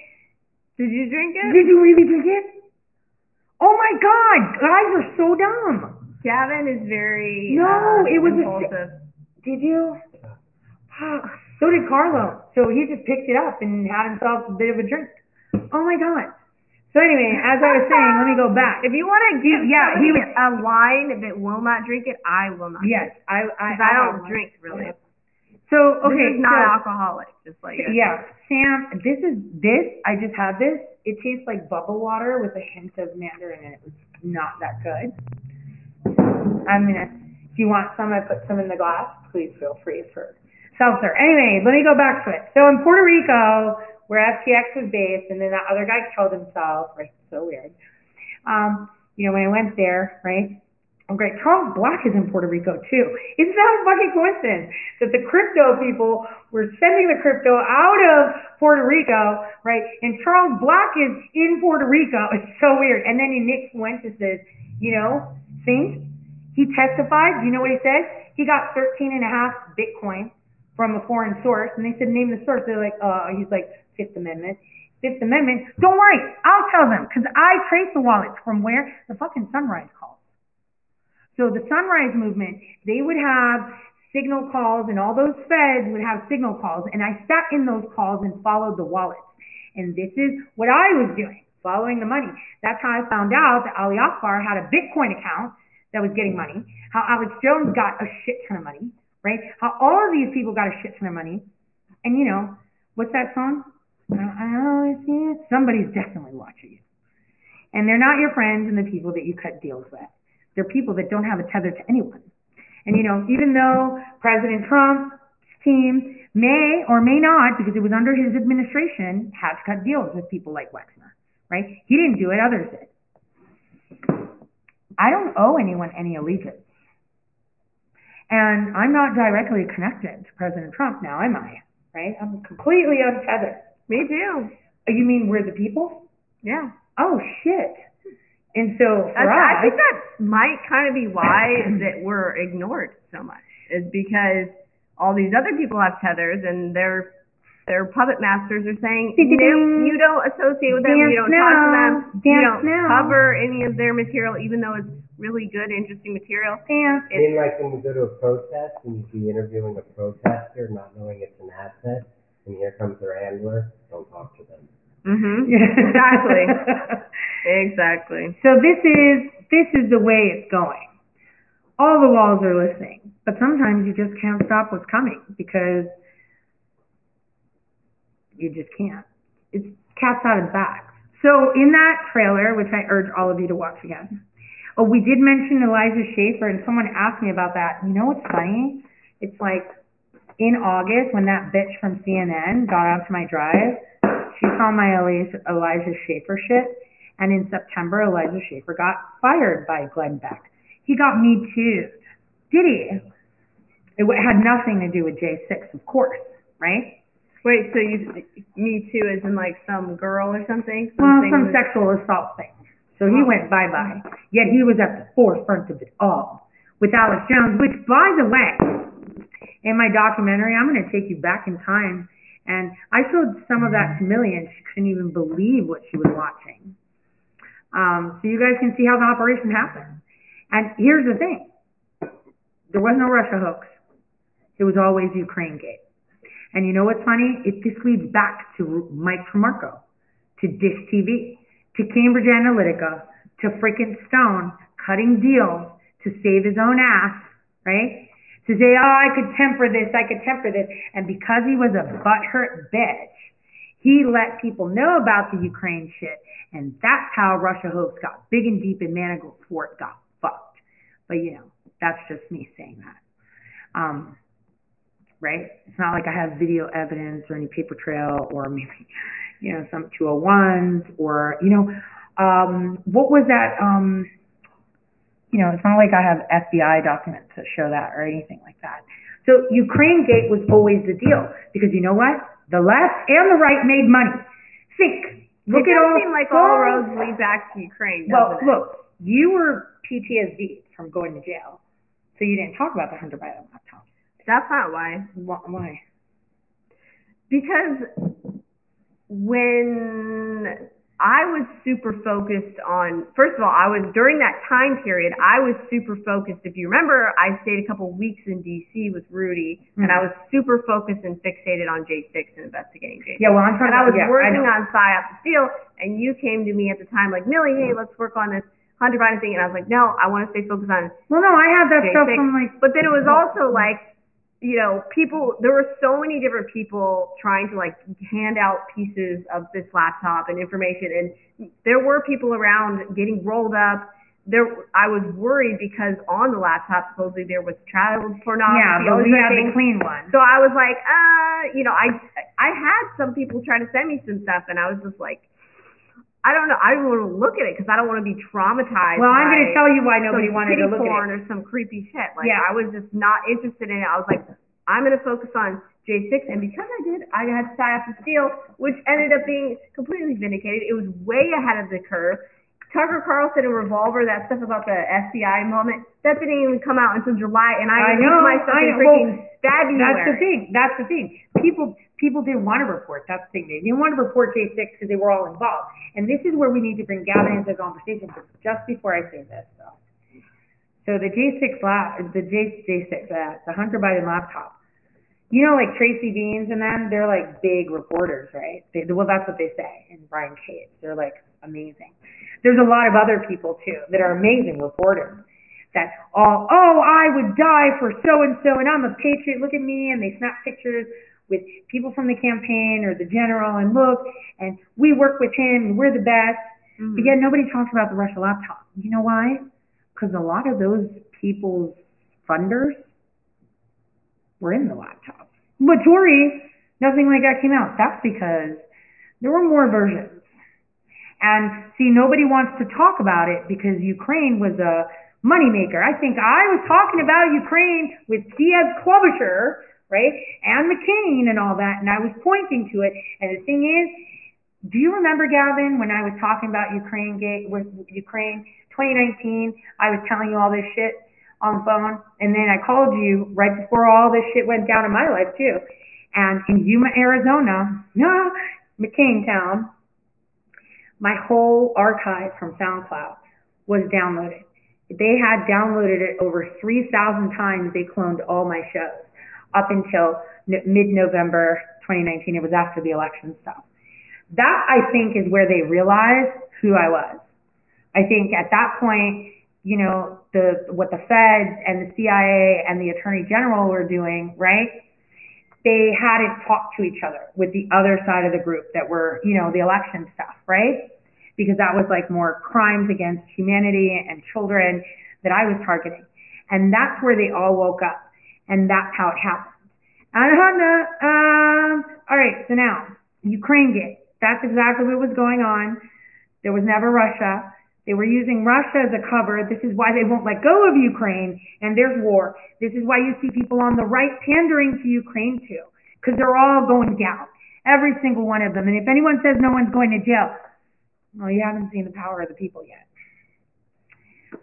Did you drink it? Did you really drink it? Oh my god, guys are so dumb. Gavin is very No, uh, it was a impulsive. Did you? Fuck. So did Carlo. So he just picked it up and had himself a bit of a drink. Oh my god. So anyway, as I was saying, let me go back. If you want to give yeah, he was a wine that will not drink it, I will not. Yes, I I, I have don't drink really. So okay, this is not so- alcoholic. Just like Yeah, Sam, this is this. I just had this. It tastes like bubble water with a hint of mandarin, and it was not that good. I'm gonna. If you want some, I put some in the glass. Please feel free for seltzer. Anyway, let me go back to it. So in Puerto Rico, where FTX was based, and then that other guy killed himself. Right, so weird. Um, you know, when I went there, right? Oh, great. Charles Black is in Puerto Rico too. Isn't that a fucking coincidence that the crypto people were sending the crypto out of Puerto Rico, right? And Charles Black is in Puerto Rico. It's so weird. And then Nick Fuentes you know, think he testified. You know what he said? He got 13 and a half Bitcoin from a foreign source, and they said name the source. They're like, uh, he's like Fifth Amendment. Fifth Amendment. Don't worry, I'll tell them because I trace the wallets from where the fucking Sunrise calls. So the Sunrise Movement, they would have signal calls, and all those feds would have signal calls, and I sat in those calls and followed the wallets. And this is what I was doing, following the money. That's how I found out that Ali Akbar had a Bitcoin account that was getting money, how Alex Jones got a shit ton of money, right? How all of these people got a shit ton of money. And you know, what's that song? I always see it. Somebody's definitely watching you. And they're not your friends and the people that you cut deals with. They're people that don't have a tether to anyone. And you know, even though President Trump's team may or may not, because it was under his administration, have cut deals with people like Wexner, right? He didn't do it, others did. I don't owe anyone any allegiance. And I'm not directly connected to President Trump now, am I? Right? I'm completely untethered. Me too. Oh, You mean we're the people? Yeah. Oh shit. And so for I, I think that might kind of be why that we're ignored so much is because all these other people have tethers and their their puppet masters are saying Ding, ding, no, you don't associate with them, Dance you don't talk to them, now. you don't now. cover any of their material, even though it's really good, interesting material. Yeah. I mean, like when you go to a protest and you be interviewing a protester, not knowing it's an asset, and here comes their handler, don't talk to them. Mhm. exactly. exactly. So this is this is the way it's going. All the walls are listening, but sometimes you just can't stop what's coming because you just can't. It's cats out of the bag. So in that trailer, which I urge all of you to watch again, oh, we did mention Elijah Schaffer, and someone asked me about that. You know what's funny? It's like in August when that bitch from CNN got onto my drive, She saw my Elijah Schaffer shit, and in September, Elijah Schaffer got fired by Glenn Beck. He got me too. Did he? It had nothing to do with J6, of course, right? Wait, so you me too as in like some girl or something? Well, Something some with- sexual assault thing. So he went bye bye. Yet he was at the forefront of it all with Alex Jones, which, by the way, in my documentary, I'm going to take you back in time. And I showed some of that to Millie, and she couldn't even believe what she was watching. Um, so you guys can see how the operation happened. And here's the thing there was no Russia hoax, it was always Ukraine Gate. And you know what's funny? It this leads back to Mike Tremarco, to Dish TV, to Cambridge Analytica, to freaking Stone cutting deals to save his own ass, right? To say, oh, I could temper this, I could temper this. And because he was a butthurt bitch, he let people know about the Ukraine shit. And that's how Russia hoax got big and deep and Manafort got fucked. But you know, that's just me saying that. Um, right? It's not like I have video evidence or any paper trail or maybe, you know, some 201s or, you know, um, what was that? Um, you know, it's not like I have FBI documents that show that or anything like that. So Ukraine Gate was always the deal because you know what? The left and the right made money. Think. Look it at all. seem like all all- roads lead back to Ukraine, Well, it? look, you were PTSD from going to jail, so you didn't talk about the Hunter Biden laptop. That's not why. Why? Because when I was super focused on, first of all, I was, during that time period, I was super focused. If you remember, I stayed a couple weeks in DC with Rudy, and I mm-hmm. was super focused and fixated on J6 and investigating J6. Yeah, well, I'm talking And I was yeah, I working know. on PSYOP Steel, and you came to me at the time like, Millie, hey, let's work on this Hunter Biden thing. And I was like, no, I want to stay focused on Well, no, I have that J6. stuff from like. But then it was also like, you know, people, there were so many different people trying to like hand out pieces of this laptop and information. And there were people around getting rolled up. There, I was worried because on the laptop, supposedly there was child pornography. Yeah, but we have the clean one. So I was like, uh, you know, I, I had some people try to send me some stuff and I was just like, I don't know. I don't want to look at it because I don't want to be traumatized. Well, I'm going to tell you why nobody wanted to look at it. or some creepy shit. Like Yeah. I was just not interested in it. I was like, I'm going to focus on J6, and because I did, I had to Steel, which ended up being completely vindicated. It was way ahead of the curve. Tucker Carlson and Revolver, that stuff about the FBI moment, that didn't even come out until July, and I, I know, my stuff I in know. freaking Well, February. That's the thing. That's the thing. People people didn't want to report. That's the thing. They didn't want to report J6 because they were all involved. And this is where we need to bring Gavin into the conversation. But just before I say this, though, so the J6 lap, the J J6, uh, the Hunter Biden laptop. You know, like Tracy Beanz and them, they're like big reporters, right? They, well, that's what they say. And Brian Cage, they're like amazing. There's a lot of other people too that are amazing reporters that all, oh, I would die for so and so, and I'm a patriot. Look at me, and they snap pictures with people from the campaign or the general, and look, and we work with him, and we're the best. Mm-hmm. But yet nobody talks about the Russia laptop. You know why? Because a lot of those people's funders were in the laptop. But Tori, nothing like that came out. That's because there were more versions. And see, nobody wants to talk about it because Ukraine was a moneymaker. I think I was talking about Ukraine with Kiev Klobuchar, right, and McCain and all that, and I was pointing to it. And the thing is, do you remember, Gavin, when I was talking about Ukraine gate with Ukraine 2019? I was telling you all this shit on the phone, and then I called you right before all this shit went down in my life too. And in Yuma, Arizona, no, McCain Town, my whole archive from SoundCloud was downloaded. They had downloaded it over 3,000 times. They cloned all my shows up until mid-November 2019. It was after the election stuff. That I think is where they realized who I was. I think at that point, you know, the what the feds and the CIA and the Attorney General were doing, right? They hadn't talked to each other with the other side of the group that were, you know, the election stuff, right? Because that was like more crimes against humanity and children that I was targeting. And that's where they all woke up. And that's how it happened. Um, all right, so now, Ukraine. That's exactly what was going on. There was never Russia. They were using Russia as a cover. This is why they won't let go of Ukraine, and there's war. This is why you see people on the right pandering to Ukraine too, because they're all going down, every single one of them. And if anyone says no one's going to jail, well, you haven't seen the power of the people yet.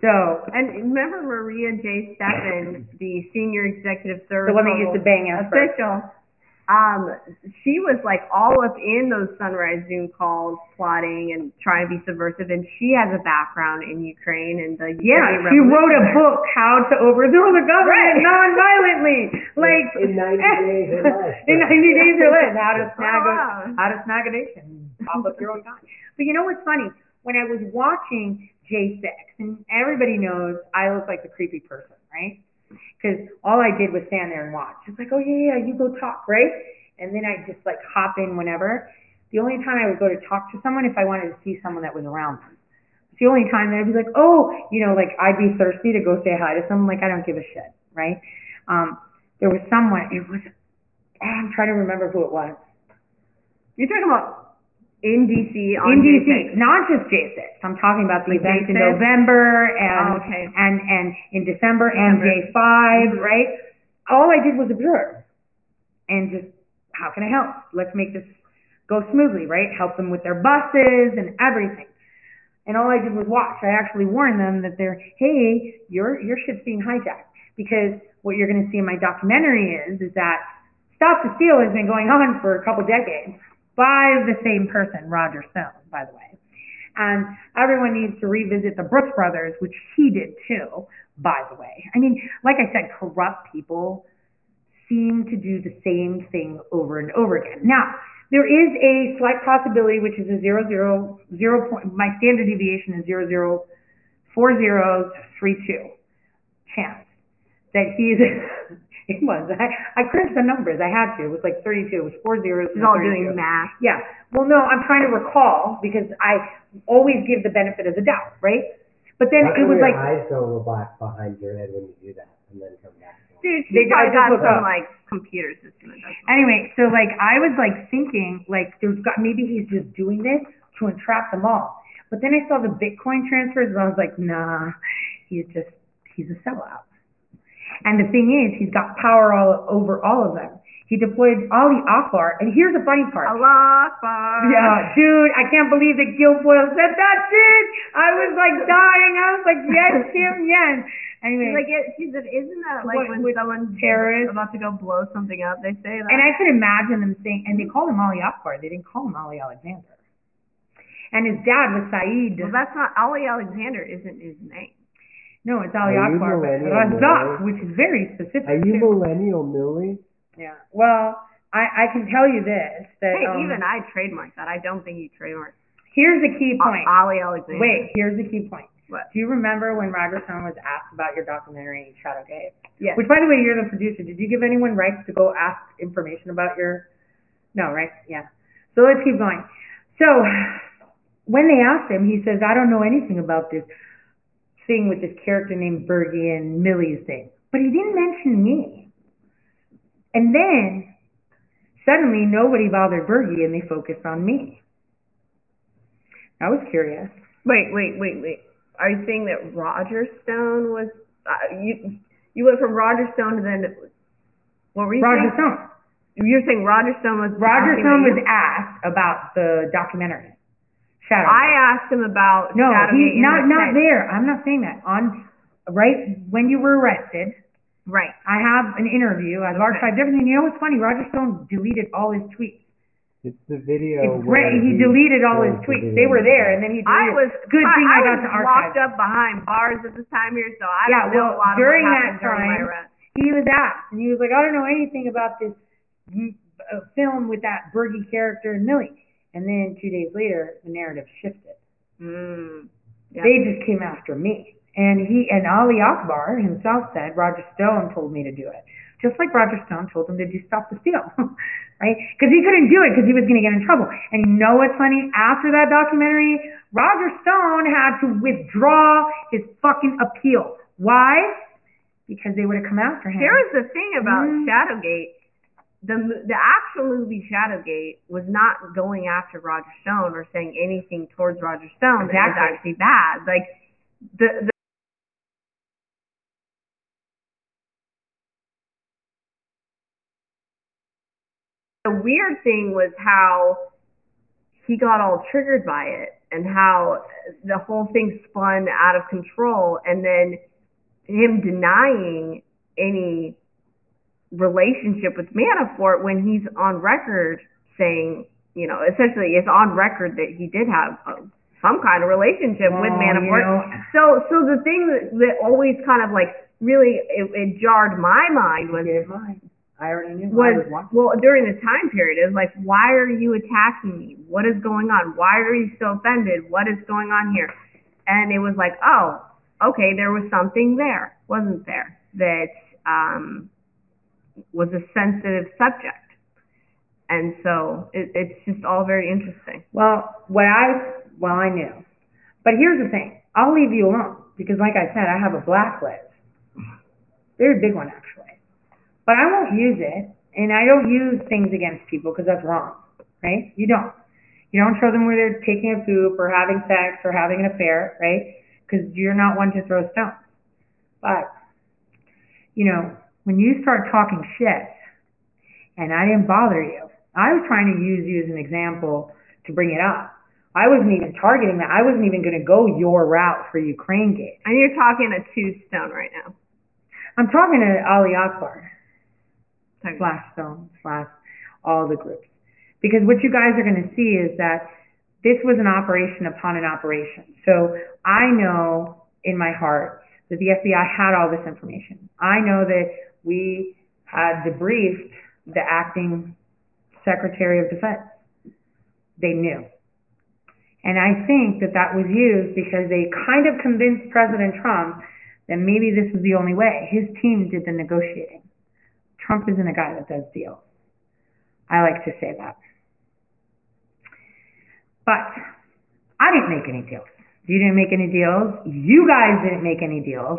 So, And remember Maria J. Stephan, the senior executive service the one that used to bang official. Um, she was like all up in those sunrise Zoom calls, plotting and trying to be subversive. And she has a background in Ukraine and the Yeah, Ukrainian she wrote a book, How to Overthrow the Government Right. Non-Violently. Like In 90 days or less. in 90 days or less. How to snag Oh, a how to snag a nation. Pop up your own time. But you know what's funny? When I was watching J6, and everybody knows I look like the creepy person, right? Because all I did was stand there and watch. It's like, oh yeah, yeah, you go talk, right? And then I just like hop in whenever. The only time I would go to talk to someone if I wanted to see someone that was around them. It's the only time that I'd be like, oh, you know, like I'd be thirsty to go say hi to someone. Like I don't give a shit, right? Um, there was someone. It was. Oh, I'm trying to remember who it was. You're talking about in DC on in DC, J6. not just J6. I'm talking about the Like events in J6? November and Oh, okay. and and in December, and J5, right? All I did was observe and just how can I help? Let's make this go smoothly, right? Help them with their buses and everything. And all I did was watch. I actually warned them that they're, hey, your your ship's being hijacked because what you're going to see in my documentary is is that Stop the Steal has been going on for a couple decades by the same person, Roger Stone, by the way. And everyone needs to revisit the Brooks Brothers, which he did too, by the way. I mean, like I said, corrupt people seem to do the same thing over and over again. Now, there is a slight possibility, which is a zero zero zero point. My standard deviation is zero zero four zeros three two chance that he is. it was. I, I crunched the numbers. I had to. It was like thirty two. It was four zeros. She's and all 32. doing math. Yeah. Well, no, I'm trying to recall because I always give the benefit of the doubt, right? But then How it was your like eyes don't go black behind your head when you do that, and then come back. Dude, They- she's probably got some up. like computer system that does it. Anyway, so like I was like thinking like there's got maybe he's just doing this to entrap them all. But then I saw the Bitcoin transfers and I was like, nah, he's just he's a sellout. And the thing is, he's got power all over all of them. He deployed Ali Akbar, and here's the funny part. Allah Akbar. Yeah, dude, I can't believe that Guilfoyle said that's it. I was like dying. I was like, yes, Kim, yes. Anyway, Like it, she said, isn't that like What- when with someone's terrorists? about to go blow something up? They say that. And I could imagine them saying, and they called him Ali Akbar. They didn't call him Ali Alexander. And his dad was Saeed. well, that's not Ali Alexander. Isn't his name? No, it's Ali Are you Akbar, but Razak, Millie? which is very specific. Are you too. millennial Millie? Yeah. Well, I, I can tell you this that Hey, um, even I trademarked that. I don't think you trademarked here's the key point. Ali Alexander. Wait, here's the key point. What? Do you remember when Roger Stone was asked about your documentary Shadowgate? Yes. Which, by the way, you're the producer. Did you give anyone rights to go ask information about your? No, right? Yeah. So let's keep going. So when they asked him, he says, "I don't know anything about this thing with this character named Bergy and Millie's thing," but he didn't mention me. And then suddenly nobody bothered Bergy, and they focused on me. I was curious. Wait, wait, wait, wait. Are you saying that Roger Stone was uh, you? You went from Roger Stone to then what were you Roger saying? Stone. You're saying Roger Stone was Roger Stone was asked about the documentary. Shadow. I asked him about no, Shadowgate he not not tent. there. I'm not saying that. On right when you were arrested, Right. I have an interview. I've archived everything. You know what's funny? Roger Stone deleted all his tweets. It's the video. It's where great. He deleted all his shows the tweets. They were there, and then he I was good I, thing I, I, got was to archive. locked up behind bars at this time here, so I yeah, don't know well, a lot of during what that happened during my time, he was asked, and he was like, I don't know anything about this mm, uh, film with that Bergy character and Millie. And then two days later, the narrative shifted. Mm. Yeah. They just came after me. And he and Ali Akbar himself said Roger Stone told me to do it. Just like Roger Stone told him to do Stop the Steal. right? Because he couldn't do it because he was going to get in trouble. And you know what's funny? After that documentary, Roger Stone had to withdraw his fucking appeal. Why? Because they would have come after him. There was the thing about Mm. Shadowgate. The the actual movie Shadowgate was not going after Roger Stone or saying anything towards Roger Stone that was actually bad. Like the the the weird thing was how he got all triggered by it and how the whole thing spun out of control and then him denying any relationship with Manafort when he's on record saying, you know, essentially it's on record that he did have uh, some kind of relationship with Manafort. you know- So, so the thing that, that always kind of like really it, it jarred my mind was I already knew. Was was well during the time period. It was like, why are you attacking me? What is going on? Why are you so offended? What is going on here? And it was like, oh, okay, there was something there, wasn't there? That um, was a sensitive subject, and so it, it's just all very interesting. Well, what I well I knew, but here's the thing. I'll leave you alone because, like I said, I have a blacklist, very big one actually. But I won't use it, and I don't use things against people because that's wrong, right? You don't. You don't show them where they're taking a poop or having sex or having an affair, right? Because you're not one to throw stones. But you know, when you start talking shit, and I didn't bother you, I was trying to use you as an example to bring it up. I wasn't even targeting that. I wasn't even going to go your route for Ukraine Gate. And you're talking a two stone right now. I'm talking to Ali Akbar, slash Stone, slash all the groups. Because what you guys are going to see is that this was an operation upon an operation. So I know in my heart that the FBI had all this information. I know that we had debriefed the acting Secretary of Defense. They knew. And I think that that was used because they kind of convinced President Trump that maybe this was the only way. His team did the negotiating. Trump isn't a guy that does deals. I like to say that. But I didn't make any deals. You didn't make any deals. You guys didn't make any deals.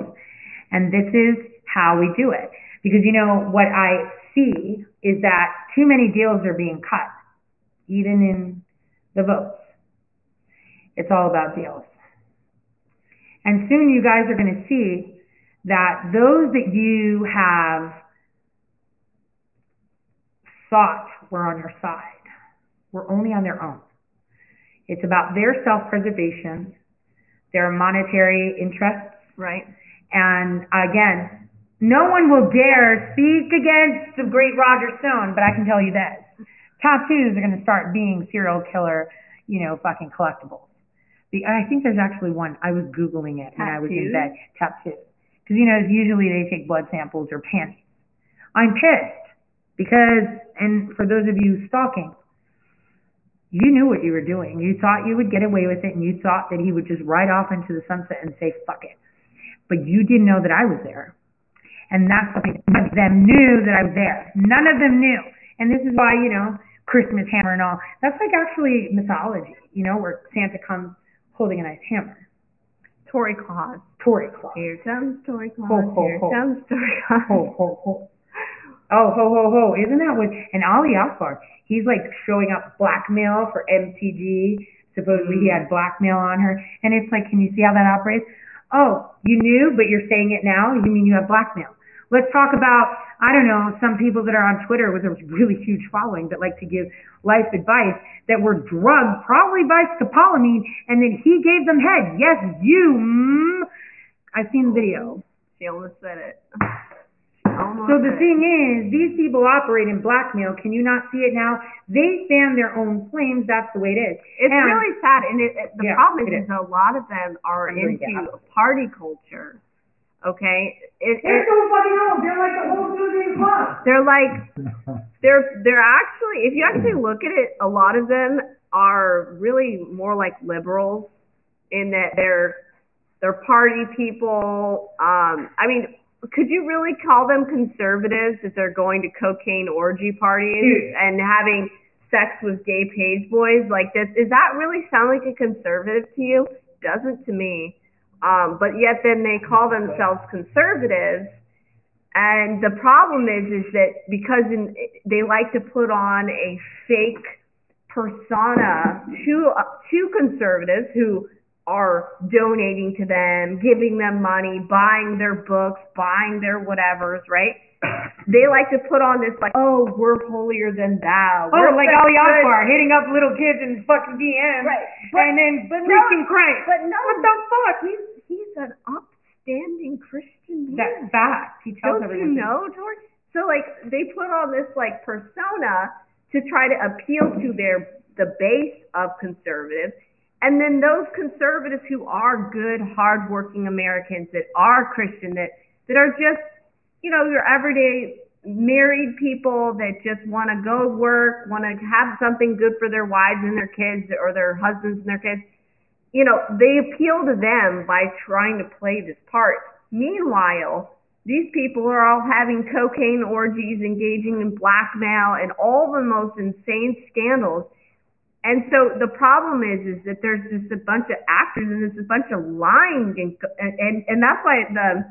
And this is how we do it. Because you know, what I see is that too many deals are being cut, even in the votes. It's all about deals. And soon you guys are going to see that those that you have thought were on your side were only on their own. It's about their self-preservation, their monetary interests. Right. And again, no one will dare speak against the great Roger Stone, but I can tell you this. Tattoos are going to start being serial killer, you know, fucking collectibles. The, I think there's actually one. I was Googling it when I was in bed. Tattoos. Because, you know, usually they take blood samples or panties. I'm pissed because, and for those of you stalking, you knew what you were doing. You thought you would get away with it and you thought that he would just ride off into the sunset and say, fuck it. But you didn't know that I was there. And that's the thing. None of them knew that I was there. None of them knew. And this is why, you know, Christmas hammer and all. That's like actually mythology, you know, where Santa comes holding a nice hammer. Tori Claus. Tori Claus. Here comes Tori Claus. Ho, ho, Here ho. comes Tori Claus. Ho, ho, ho. Oh, ho, ho, ho. Isn't that what, and Ali Akbar, he's like showing up blackmail for MTG. Supposedly he had blackmail on her. And it's like, can you see how that operates? Oh, you knew, but you're saying it now? You mean you have blackmail? Let's talk about, I don't know, some people that are on Twitter with a really huge following that like to give life advice that were drugged probably by scopolamine and then he gave them head. Yes, you. Mm. I've seen the video. She almost said it. Almost So the thing is, these people operate in blackmail. Can you not see it now? They fan their own flames. That's the way it is. It's And- really sad, and it, it, the Yeah, problem is, is. a lot of them are into party culture. Okay, it, They're it, so fucking old. They're like the whole Susan Club. they're like they're they're actually if you actually look at it, a lot of them are really more like liberals in that they're they're party people. Um, I mean, could you really call them conservatives if they're going to cocaine orgy parties Dude. and having sex with gay page boys like this? Does that really sound like a conservative to you? Doesn't to me. Um, but yet then they call themselves conservatives And the problem is, is that because in, they like to put on a fake persona to to conservatives who are donating to them, giving them money, buying their books, buying their whatevers, right? They like to put on this like, oh, we're holier than thou. Oh, We're like such Ali good- Akbar hitting up little kids in fucking DMs, Right. and then but no- Christ. But no, what the fuck? He's he's an upstanding Christian man. That's fact. He tells Don't everyone. you know, George? So like they put on this like persona to try to appeal to their the base of conservatives, and then those conservatives who are good, hardworking Americans that are Christian, that that are just you know your everyday married people that just want to go work, want to have something good for their wives and their kids or their husbands and their kids you know, they appeal to them by trying to play this part. Meanwhile, these people are all having cocaine orgies, engaging in blackmail, and all the most insane scandals. And so the problem is, is that there's just a bunch of actors and there's a bunch of lying, and and and that's why the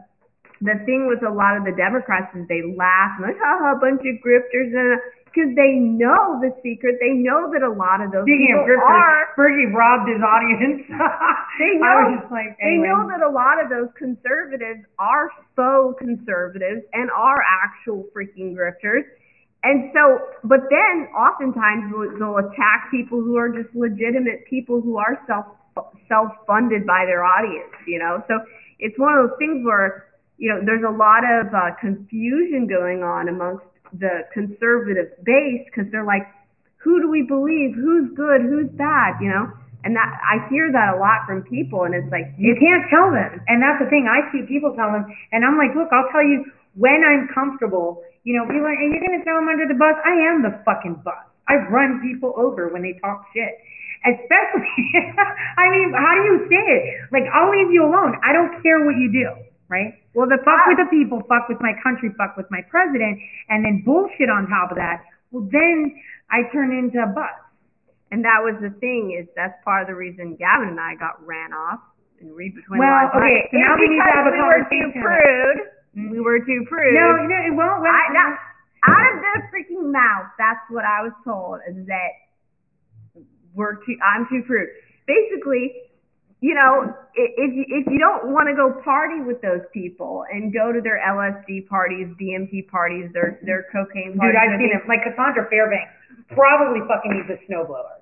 the thing with a lot of the Democrats is they laugh and like, ha ha, a bunch of grifters, and because they know the secret, they know that a lot of those Speaking people of grifters, are Bergy robbed his audience. they I know was just like, they know that a lot of those conservatives are faux conservatives and are actual freaking grifters. And so, but then oftentimes they'll, they'll attack people who are just legitimate people who are self self funded by their audience. You know, so it's one of those things where you know there's a lot of uh, confusion going on amongst the conservative base because they're like, who do we believe? Who's good? Who's bad? You know. And that I hear that a lot from people, and it's like You can't tell them. And that's the thing. I see people tell them, and I'm like, look, I'll tell you when I'm comfortable. You know, people are, and you're going to throw them under the bus. I am the fucking bus. I run people over when they talk shit. Especially, I mean, how do you say it? Like, I'll leave you alone. I don't care what you do, right? Well, the fuck with the ah. people, fuck with my country, fuck with my president, and then bullshit on top of that. Well, then I turn into a bus. And that was the thing is that's part of the reason Gavin and I got ran off and read between Well, the lines. okay, so now we need to have a we were too conversation. prude. Mm-hmm. We were too prude. No, no, it won't. I, now, out of their freaking mouth, that's what I was told is that we're too. I'm too prude. Basically, you know, if you, if you don't want to go party with those people and go to their LSD parties, DMT parties, their their cocaine parties, Dude, I've seen it. Like Cassandra Fairbanks probably fucking needs a snowblower.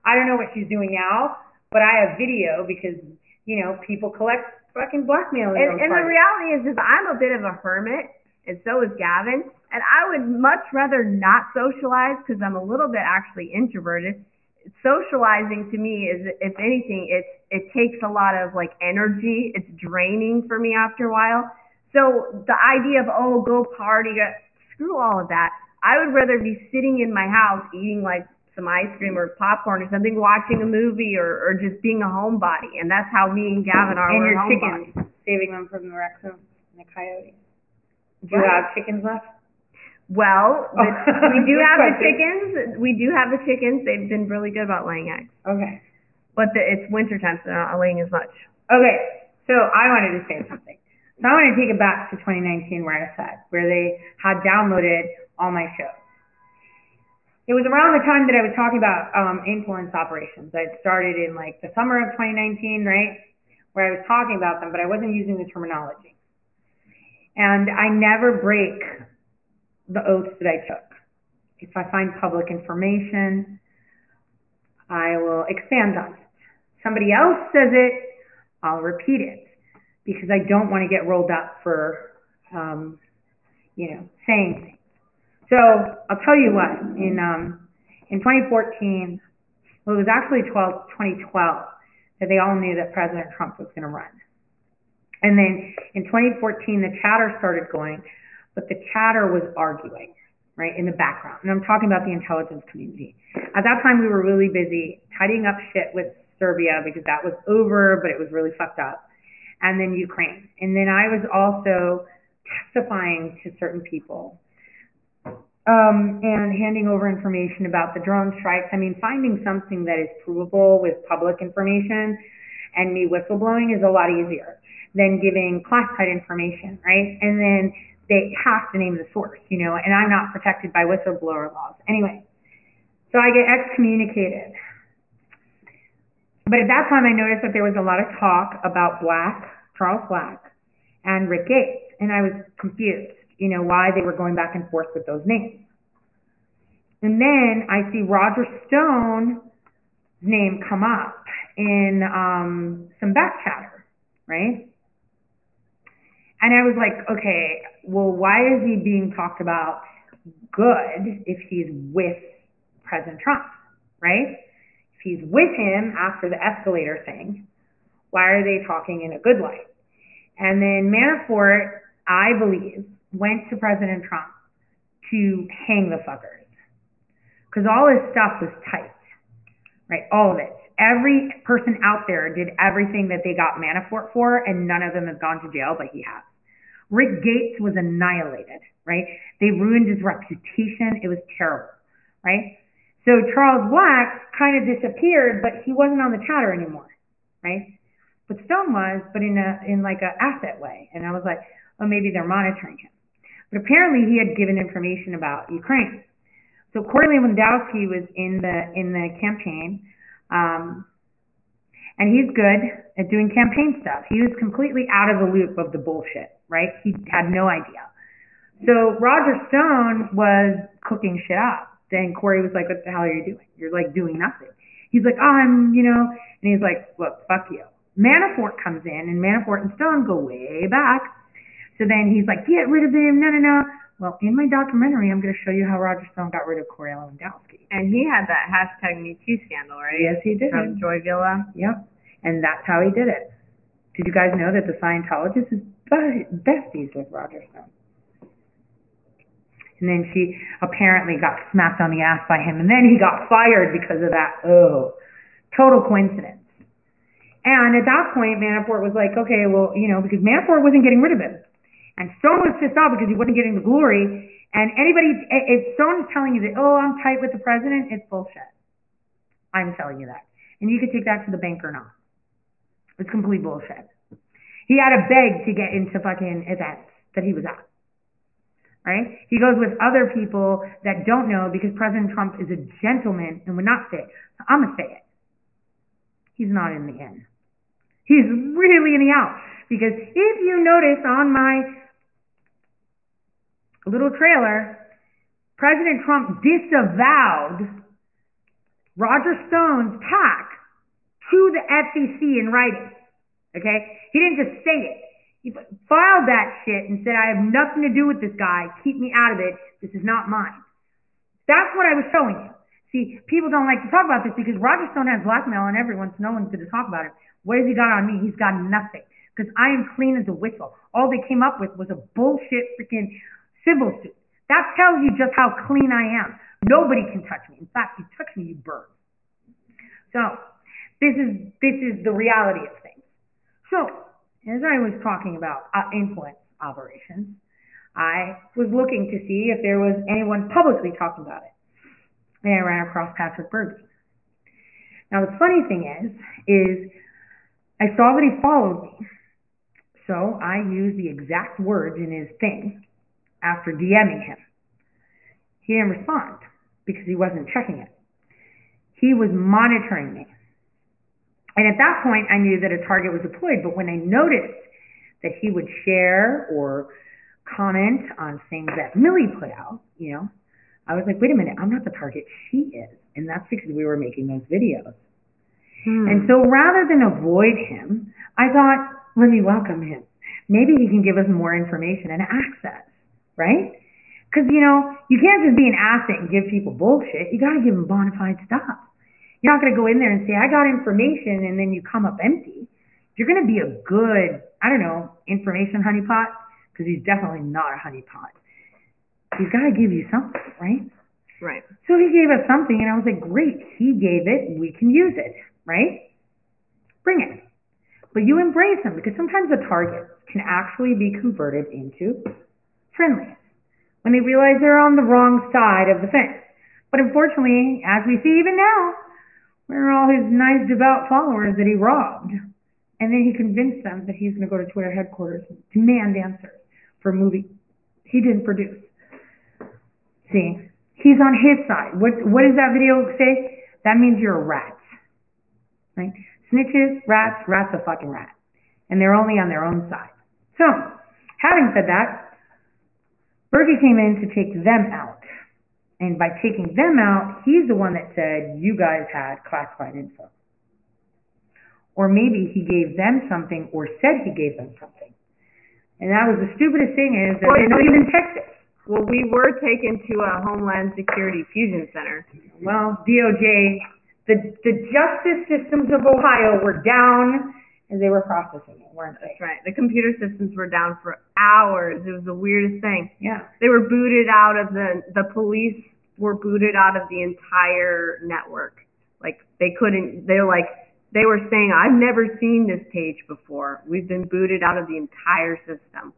I don't know what she's doing now, but I have video because, you know, people collect fucking blackmail And, and the reality is, is I'm a bit of a hermit, and so is Gavin. And I would much rather not socialize because I'm a little bit actually introverted. Socializing to me is, if anything, it's it takes a lot of like energy. It's draining for me after a while. So the idea of oh go party, uh, screw all of that. I would rather be sitting in my house eating like some ice cream or popcorn or something, watching a movie or, or just being a homebody. And that's how me and Gavin are. and We're your homebodies. chickens, saving them from the raccoons and the coyotes. Do you have chickens left? Well, the, Oh. we do have the chickens. We do have the chickens. They've been really good about laying eggs. Okay. But the, it's winter time, so they're not laying as much. Okay, so I wanted to say something. So I want to take it back to 2019 where I said, where they had downloaded all my shows. It was around the time that I was talking about um, influence operations. I had started in like the summer of 2019, right? Where I was talking about them, but I wasn't using the terminology. And I never break the oaths that I took. If I find public information, I will expand on it. Somebody else says it, I'll repeat it because I don't want to get rolled up for, um, you know, saying things. So I'll tell you what, in um, in 2014, well, it was actually 12, 2012 that they all knew that President Trump was going to run. And then in 2014, the chatter started going, but the chatter was arguing, right, in the background. And I'm talking about the intelligence community. At that time, we were really busy tidying up shit with Serbia because that was over, but it was really fucked up. And then Ukraine. And then I was also testifying to certain people um, and handing over information about the drone strikes. I mean, finding something that is provable with public information and me whistleblowing is a lot easier than giving classified information, right? And then they have to name the source, you know, and I'm not protected by whistleblower laws. Anyway, so I get excommunicated. But at that time, I noticed that there was a lot of talk about Black, Charles Black, and Rick Gates, and I was confused, you know, why they were going back and forth with those names. And then I see Roger Stone's name come up in um, some back chatter, right? And I was like, okay, well, why is he being talked about good if he's with President Trump, right? If he's with him after the escalator thing, why are they talking in a good light? And then Manafort, I believe, went to President Trump to hang the fuckers. Because all his stuff was tight, right? All of it. Every person out there did everything that they got Manafort for, and none of them have gone to jail, but he has. Rick Gates was annihilated, right? They ruined his reputation. It was terrible, right? So Charles Black kind of disappeared, but he wasn't on the chatter anymore, right? But Stone was, but in a in like a asset way. And I was like, oh, maybe they're monitoring him. But apparently he had given information about Ukraine. So Corey Lewandowski was in the in the campaign, um, and he's good at doing campaign stuff. He was completely out of the loop of the bullshit, right? He had no idea. So Roger Stone was cooking shit up. Then Corey was like, "What the hell are you doing? You're like doing nothing." He's like, "Oh, I'm, you know," and he's like, "Look, fuck you." Manafort comes in, and Manafort and Stone go way back. So then he's like, "Get rid of him!" No, no, no. Well, in my documentary, I'm going to show you how Roger Stone got rid of Corey Lewandowski. And he had that hashtag Me Too scandal, right? Yes, he did. From Joy Villa. Yep. And that's how he did it. Did you guys know that the Scientologist is besties with Roger Stone? And then she apparently got smacked on the ass by him, and then he got fired because of that. Oh, total coincidence. And at that point, Manafort was like, okay, well, you know, because Manafort wasn't getting rid of him. And Stone was pissed off because he wasn't getting the glory. And anybody, if Stone is telling you that, oh, I'm tight with the president, it's bullshit. I'm telling you that. And you could take that to the bank or not. It's complete bullshit. He had to beg to get into fucking events that he was at. Right? He goes with other people that don't know because President Trump is a gentleman and would not say it. So I'm to say it. He's not in the in. He's really in the out. Because if you notice on my little trailer, President Trump disavowed Roger Stone's PAC to the FCC in writing. Okay? He didn't just say it. He filed that shit and said, I have nothing to do with this guy. Keep me out of it. This is not mine. That's what I was showing you. See, people don't like to talk about this because Roger Stone has blackmail on everyone, so no one's going to talk about it. What has he got on me? He's got nothing. Because I am clean as a whistle. All they came up with was a bullshit freaking civil suit. That tells you just how clean I am. Nobody can touch me. In fact, you touch me, you burn. So, this is this is the reality of. So, as I was talking about uh, influence operations, I was looking to see if there was anyone publicly talking about it. And I ran across Patrick Bergy. Now, the funny thing is, is I saw that he followed me. So I used the exact words in his thing after DMing him. He didn't respond because he wasn't checking it. He was monitoring me. And at that point, I knew that a target was deployed. But when I noticed that he would share or comment on things that Millie put out, you know, I was like, wait a minute, I'm not the target. She is. And that's because we were making those videos. Hmm. And so rather than avoid him, I thought, let me welcome him. Maybe he can give us more information and access, right? Because, you know, you can't just be an asset and give people bullshit. You got to give them bona fide stuff. You're not going to go in there and say, I got information, and then you come up empty. You're going to be a good, I don't know, information honeypot, because he's definitely not a honeypot. He's got to give you something, right? Right. So he gave us something, and I was like, great, he gave it, we can use it, right? Bring it. But you embrace them, because sometimes the targets can actually be converted into friendlies when they realize they're on the wrong side of the fence. But unfortunately, as we see even now, where are all his nice, devout followers that he robbed? And then he convinced them that he's going to go to Twitter headquarters and demand answers for a movie He didn't produce. See, he's on his side. What what does that video say? That means you're a rat, right? Snitches, rats, rats a fucking rat, and they're only on their own side. So, having said that, Bergy came in to take them out. And by taking them out, he's the one that said, you guys had classified info. Or maybe he gave them something or said he gave them something. And that was the stupidest thing is that Well, they don't even check this. Well, we were taken to a Homeland Security fusion center. Well, DOJ, the, the justice systems of Ohio were down and they were processing it, weren't they? That's right. The computer systems were down for hours. It was the weirdest thing. Yeah. They were booted out of the the police were booted out of the entire network. Like they couldn't they're like they were saying, I've never seen this page before. We've been booted out of the entire system.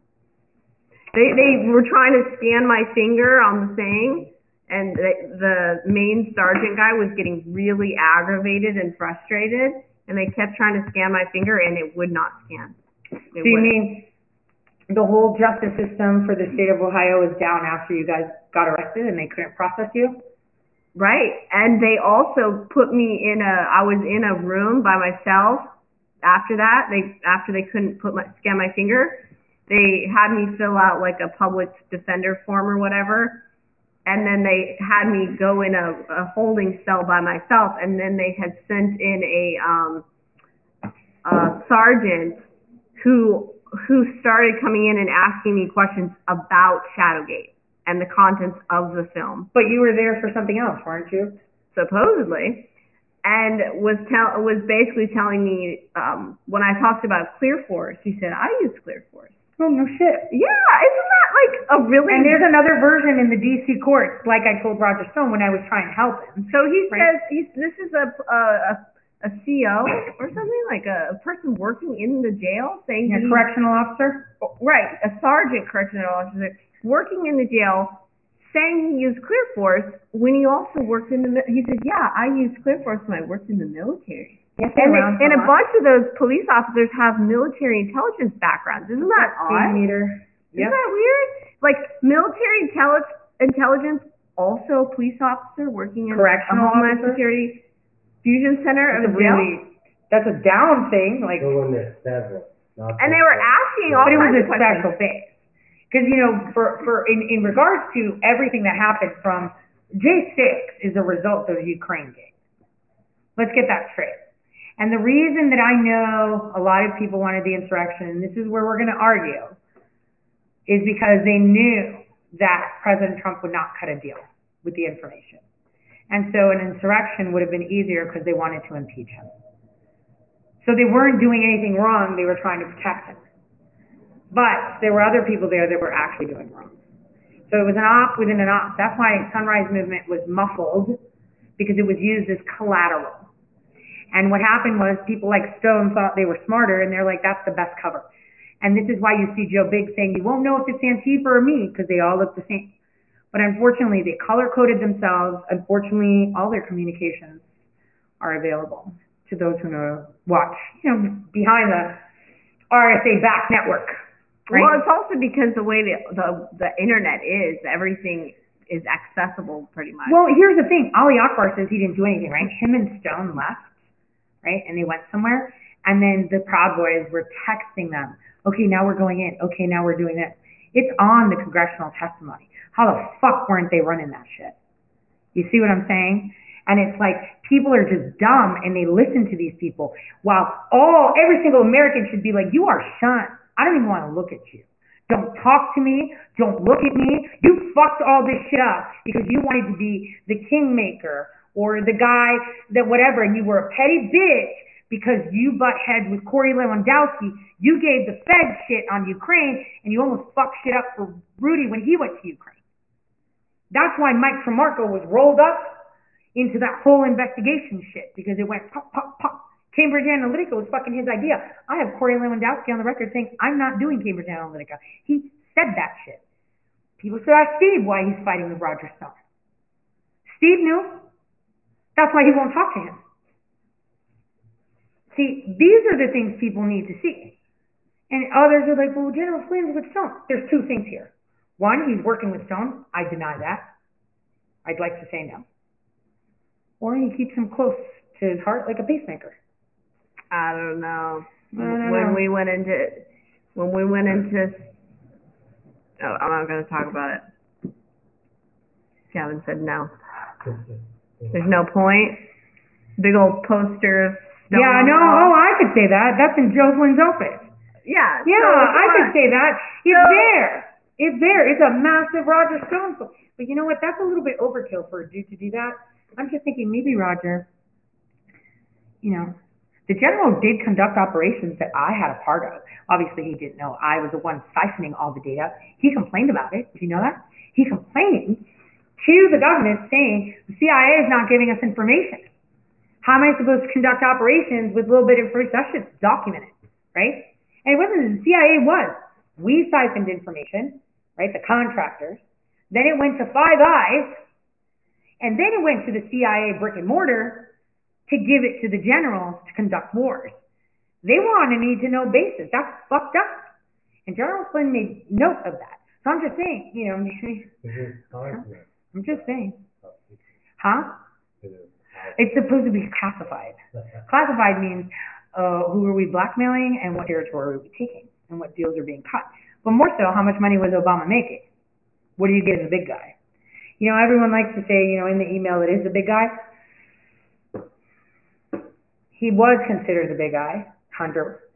They they were trying to scan my finger on the thing and the, the main sergeant guy was getting really aggravated and frustrated and they kept trying to scan my finger and it would not scan. It So you wouldn't. mean the whole justice system for the state of Ohio is down after you guys got arrested and they couldn't process you? Right. And they also put me in a I was in a room by myself after that. They after they couldn't put my scan my finger, they had me fill out like a public defender form or whatever. And then they had me go in a, a holding cell by myself and then they had sent in a um a sergeant who who started coming in and asking me questions about Shadowgate and the contents of the film But you were there for something else, weren't you? supposedly, and was tell was basically telling me um, when I talked about Clear Force, he said I use Clear Force. Oh no shit. Yeah, isn't that like a really? And there's another version in the DC courts, like I told Roger Stone when I was trying to help him. So he Right. says he's this is a a, a a CO or something like a, a person working in the jail saying A correctional officer? right, a sergeant correctional officer working in the jail saying he used Clear Force when he also worked in the he said yeah I used Clear Force when I worked in the military. Yes, And, they, and a bunch of those police officers have military intelligence backgrounds. Isn't that odd? meter. Isn't that weird? Like military intelli- intelligence, also a police officer working in Correctional Homeland? Security fusion center That's of a the jail. really, that's a down thing, like. Go when there's several. not And they were asking all But it was a special phase. Because, you know, for, for, in, in regards to everything that happened from, J6 is a result of Ukraine gate. Let's get that straight. And the reason that I know a lot of people wanted the insurrection, and this is where we're going to argue, is because they knew that President Trump would not cut a deal with the information. And so an insurrection would have been easier because they wanted to impeach him. So they weren't doing anything wrong, they were trying to protect him. But there were other people there that were actually doing wrong. So it was an op within an op. That's why Sunrise Movement was muffled, because it was used as collateral. And what happened was people like Stone thought they were smarter, and they're like, that's the best cover. And this is why you see Joe Biggs saying, you won't know if it's Antifa or me, because they all look the same. But unfortunately, they color coded themselves. Unfortunately, all their communications are available to those who know watch, you know, behind the RSA back network. Right? Well, it's also because the way the, the the internet is, everything is accessible pretty much. Well, here's the thing. Ali Akbar says he didn't do anything, right? Him and Stone left, right? And they went somewhere. And then the Proud Boys were texting them, okay, now we're going in. Okay, now we're doing this. It's on the congressional testimony. How the fuck weren't they running that shit? You see what I'm saying? And it's like people are just dumb and they listen to these people while all every single American should be like, you are shunned. I don't even want to look at you. Don't talk to me. Don't look at me. You fucked all this shit up because you wanted to be the kingmaker or the guy that whatever, and you were a petty bitch because you butt heads with Corey Lewandowski. You gave the Fed shit on Ukraine, and you almost fucked shit up for Rudy when he went to Ukraine. That's why Mike Tremarco was rolled up into that whole investigation shit because it went pop, pop, pop. Cambridge Analytica was fucking his idea. I have Corey Lewandowski on the record saying, I'm not doing Cambridge Analytica. He said that shit. People should ask Steve why he's fighting with Roger Stone. Steve knew. That's why he won't talk to him. See, these are the things people need to see. And others are like, well, General Flynn's with Stone. There's two things here. One, he's working with Stone. I deny that. I'd like to say no. Or he keeps him close to his heart like a pacemaker. I don't know. I don't when know. we went into when we went into oh, I'm not gonna talk about it. Gavin said no. There's no point. Big old poster of Stone yeah, no, oh, I could say that. That's in Jocelyn's office. Yeah. Yeah, so I could say that. He's So- there. It's there. It's a massive Roger Stone. book. But you know what? That's a little bit overkill for a dude to do that. I'm just thinking maybe Roger, you know, the general did conduct operations that I had a part of. Obviously, he didn't know I was the one siphoning all the data. He complained about it. Did you know that? He complaining to the government saying the CIA is not giving us information. How am I supposed to conduct operations with a little bit of information? That shit's documented, right? And it wasn't the CIA was. We siphoned information, right? The contractors. Then it went to Five Eyes, and then it went to the CIA brick and mortar to give it to the generals to conduct wars. They were on a need to know basis. That's fucked up. And General Flynn made note of that. So I'm just saying, you know, I'm just saying. Huh? It's supposed to be classified. Classified means uh, who are we blackmailing and what territory are we taking and what deals are being cut. But more so, how much money was Obama making? What do you get as a big guy? You know, everyone likes to say, you know, in the email it is the big guy. He was considered the big guy. Hunter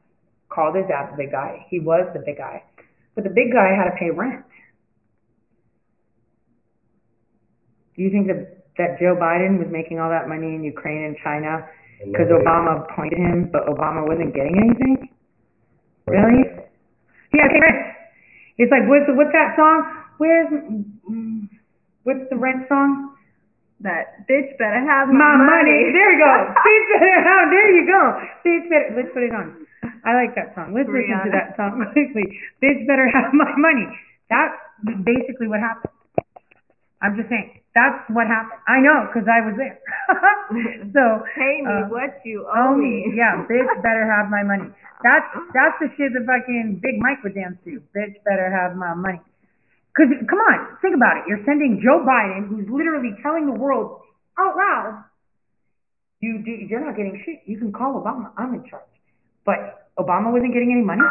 called his dad the big guy. He was the big guy. But the big guy had to pay rent. Do you think that, that Joe Biden was making all that money in Ukraine and China because Obama appointed him, but Obama wasn't getting anything? Really? Yeah, pay rent. It's like what's what's that song? Where's what's the rent song? That bitch better have My my, money. There we go. Bitch better have. There you go. Bitch better. Let's put it on. I like that song. Let's listen to that song quickly. Bitch better have my money. That's basically what happened. I'm just saying. That's what happened. I know because I was there. so Pay me uh, what you owe owe me. me. Yeah, bitch better have my money. That's that's the shit that fucking Big Mike would dance to. Bitch better have my money. Cause come on, think about it. You're sending Joe Biden, who's literally telling the world out loud, you do, you're not getting shit. You can call Obama. I'm in charge. But Obama wasn't getting any money. There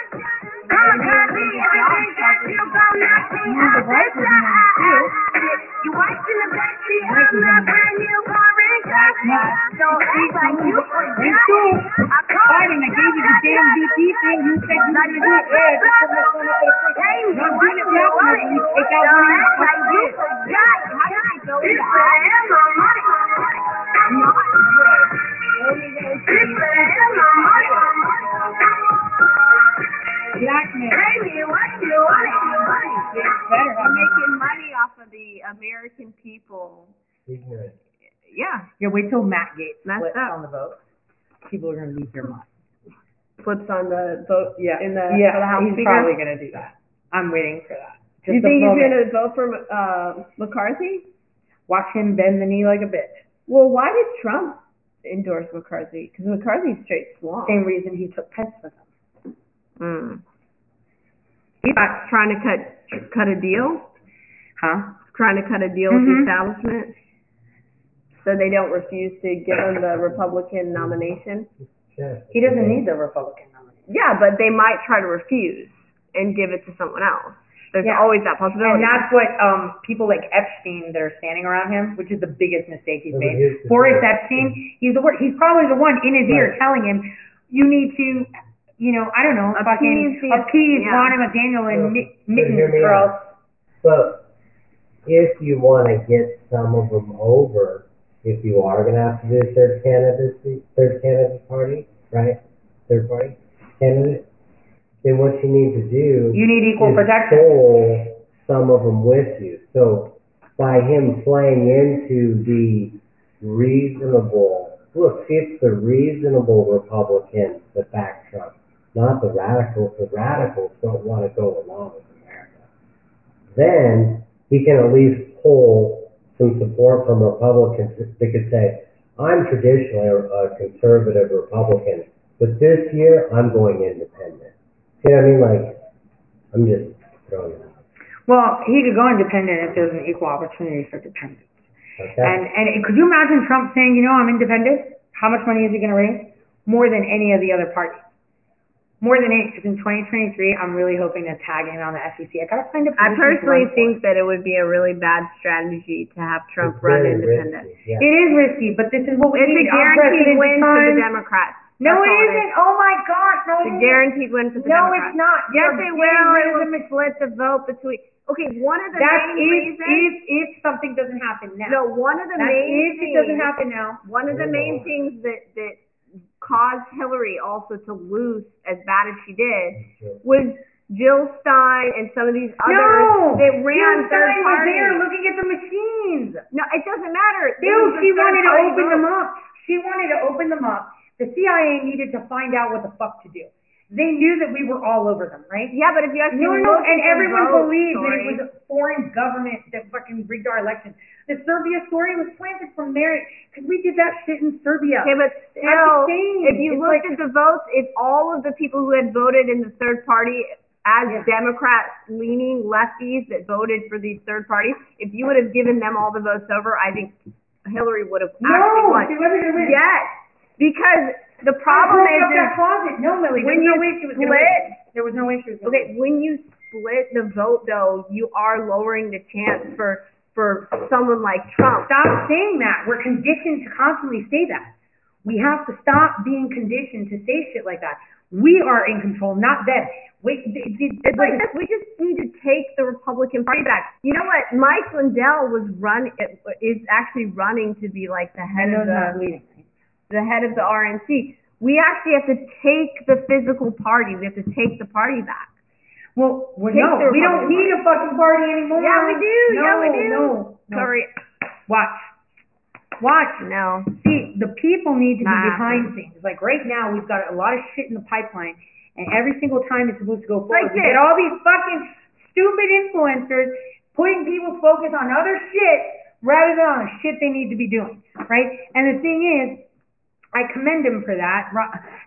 said, it's my fault. Hey, you it. Good communication. You think Joe Biden pocketed money Obama was taking aside for the Biden, I gave you the damn VP thing. You said you going to do it. Yeah, just put my phone up for the it now, you take out money you fucking did. Blackmail. Better have We're making money off of the American people. Yeah. Yeah, wait till Matt Gaetz Messed flips up. on the vote. People are gonna lose their mind. Flips on the vote Yeah, in the yeah, for the House he's Speaker. probably gonna do that. I'm waiting for that. Just you the think he's moment. gonna vote for uh, McCarthy? watch him bend the knee like a bitch? Well, why did Trump endorse McCarthy? Because McCarthy's straight swamp. Same reason he took Pence with him. Mm. He's not trying to cut cut a deal. Huh? Trying to cut a deal with the Mhm. establishment, so they don't refuse to give him the Republican nomination. He doesn't need the Republican nomination. Yeah, but they might try to refuse and give it to someone else. There's Yeah. always that possibility. And that's what um people like Epshteyn that are standing around him, which is the biggest mistake he's made. here's Boris. Epshteyn, he's the wor- he's probably the one in his ear telling him, you need to, you know, I don't know, fucking Appease the- appease yeah. Ronna McDaniel and Well, Mi- but Mittens hear me girl. out. But if you want to get some of them over, if you are going to have to do a third candidacy, third candidate party, right? Third party candidate, then what you need to do You need equal is protection. pull some of them with you. So by him playing into the reasonable, look, see it's the reasonable Republicans that back Trump, not the radicals. The radicals don't want to go along with America. Then he can at least pull some support from Republicans that could say, I'm traditionally a, a conservative Republican, but this year I'm going independent. See what I mean? Like, I'm just throwing it out. Well, he could go independent if there's an equal opportunity for dependence. Okay? And and could you imagine Trump saying, you know, I'm independent? How much money is he going to raise? More than any of the other parties. More than any, because in 2023, I'm really hoping to tag in on the SEC. I gotta find a I personally think that it would be a really bad strategy to have Trump It's run independent. risky, yeah. It is risky, but this is what we It's a need. guaranteed win for the. Democrats. No, That's it all isn't. Oh my gosh, no, It's it a isn't. guaranteed win for the No, Democrats. No, it's not. Yes, You're it will. rid It of will the- split the vote between. Okay, one of the That's main if, reasons. if, if something doesn't happen now. No, one of the That's main if things. it doesn't happen now. One of the main things that that caused Hillary also to lose as bad as she did was Jill Stein and some of these others No, that ran Jill third Stein was there looking at the machines. No, it doesn't matter. Bill, Those she wanted to third-party open them up. She wanted to open them up. The CIA needed to find out what the fuck to do. They knew that we were all over them, right? Yeah, but if you actually No, no, and everyone vote believed that it was a foreign government that fucking rigged our election. The Serbia story was planted from there because we did that shit in Serbia. Okay, but still, if you It's looked like- at the votes, if all of the people who had voted in the third party as Democrats leaning lefties that voted for these third parties, if you would have given them all the votes over, I think Hillary would have No, actually won. she wasn't gonna win. Yes, because the problem oh, is, is that closet. No, Millie, when you no way she was split. There was no way she was gonna okay, when you split the vote though, you are lowering the chance for for someone like Trump. Stop saying that. We're conditioned to constantly say that. We have to stop being conditioned to say shit like that. We are in control, not them. Wait, th- th- It's like. We just need to take the Republican Party back. You know what? Mike Lindell was run is actually running to be like the head of the leading. The head of the RNC. We actually have to take the physical party. We have to take the party back. Well, well no, we don't need a fucking party anymore. Yeah, we do. No, yeah, we do. No, no. Sorry. Watch. Watch. No. See, the people need to be behind things. Like right now, we've got a lot of shit in the pipeline, and every single time it's supposed to go forward, Like we get all these fucking stupid influencers putting people's focus on other shit rather than on the shit they need to be doing, right? And the thing is, I commend him for that.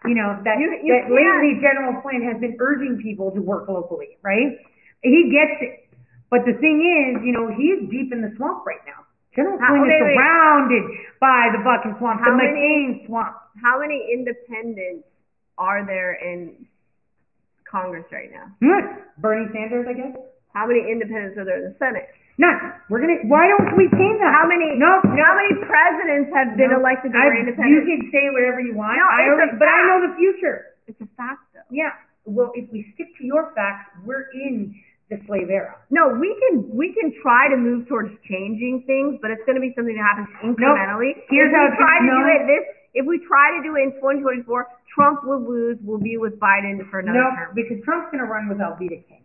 You know that You- you that lately General Flynn has been urging people to work locally, right? He gets it, but the thing is, you know, he's deep in the swamp right now. General Flynn is wait. surrounded by the fucking swamp, How the many- McCain swamp. How many independents are there in Congress right now? Bernie Sanders, I guess. How many independents are there in the Senate? None. We're gonna. Why don't we change that? How many? No. How many presidents have been No. elected that I- independent? You can say whatever you want. No, I it's a already, but I know the future. It's a fact, though. Yeah. Well, if we stick to your facts, we're in the slave era. No, we can we can try to move towards changing things, but it's going to be something that happens incrementally. Here's if how we it's try to no. do it this, if we try to do it in 2024, Trump will lose. We'll be with Biden for another No, term. because Trump's gonna run with Alveda King.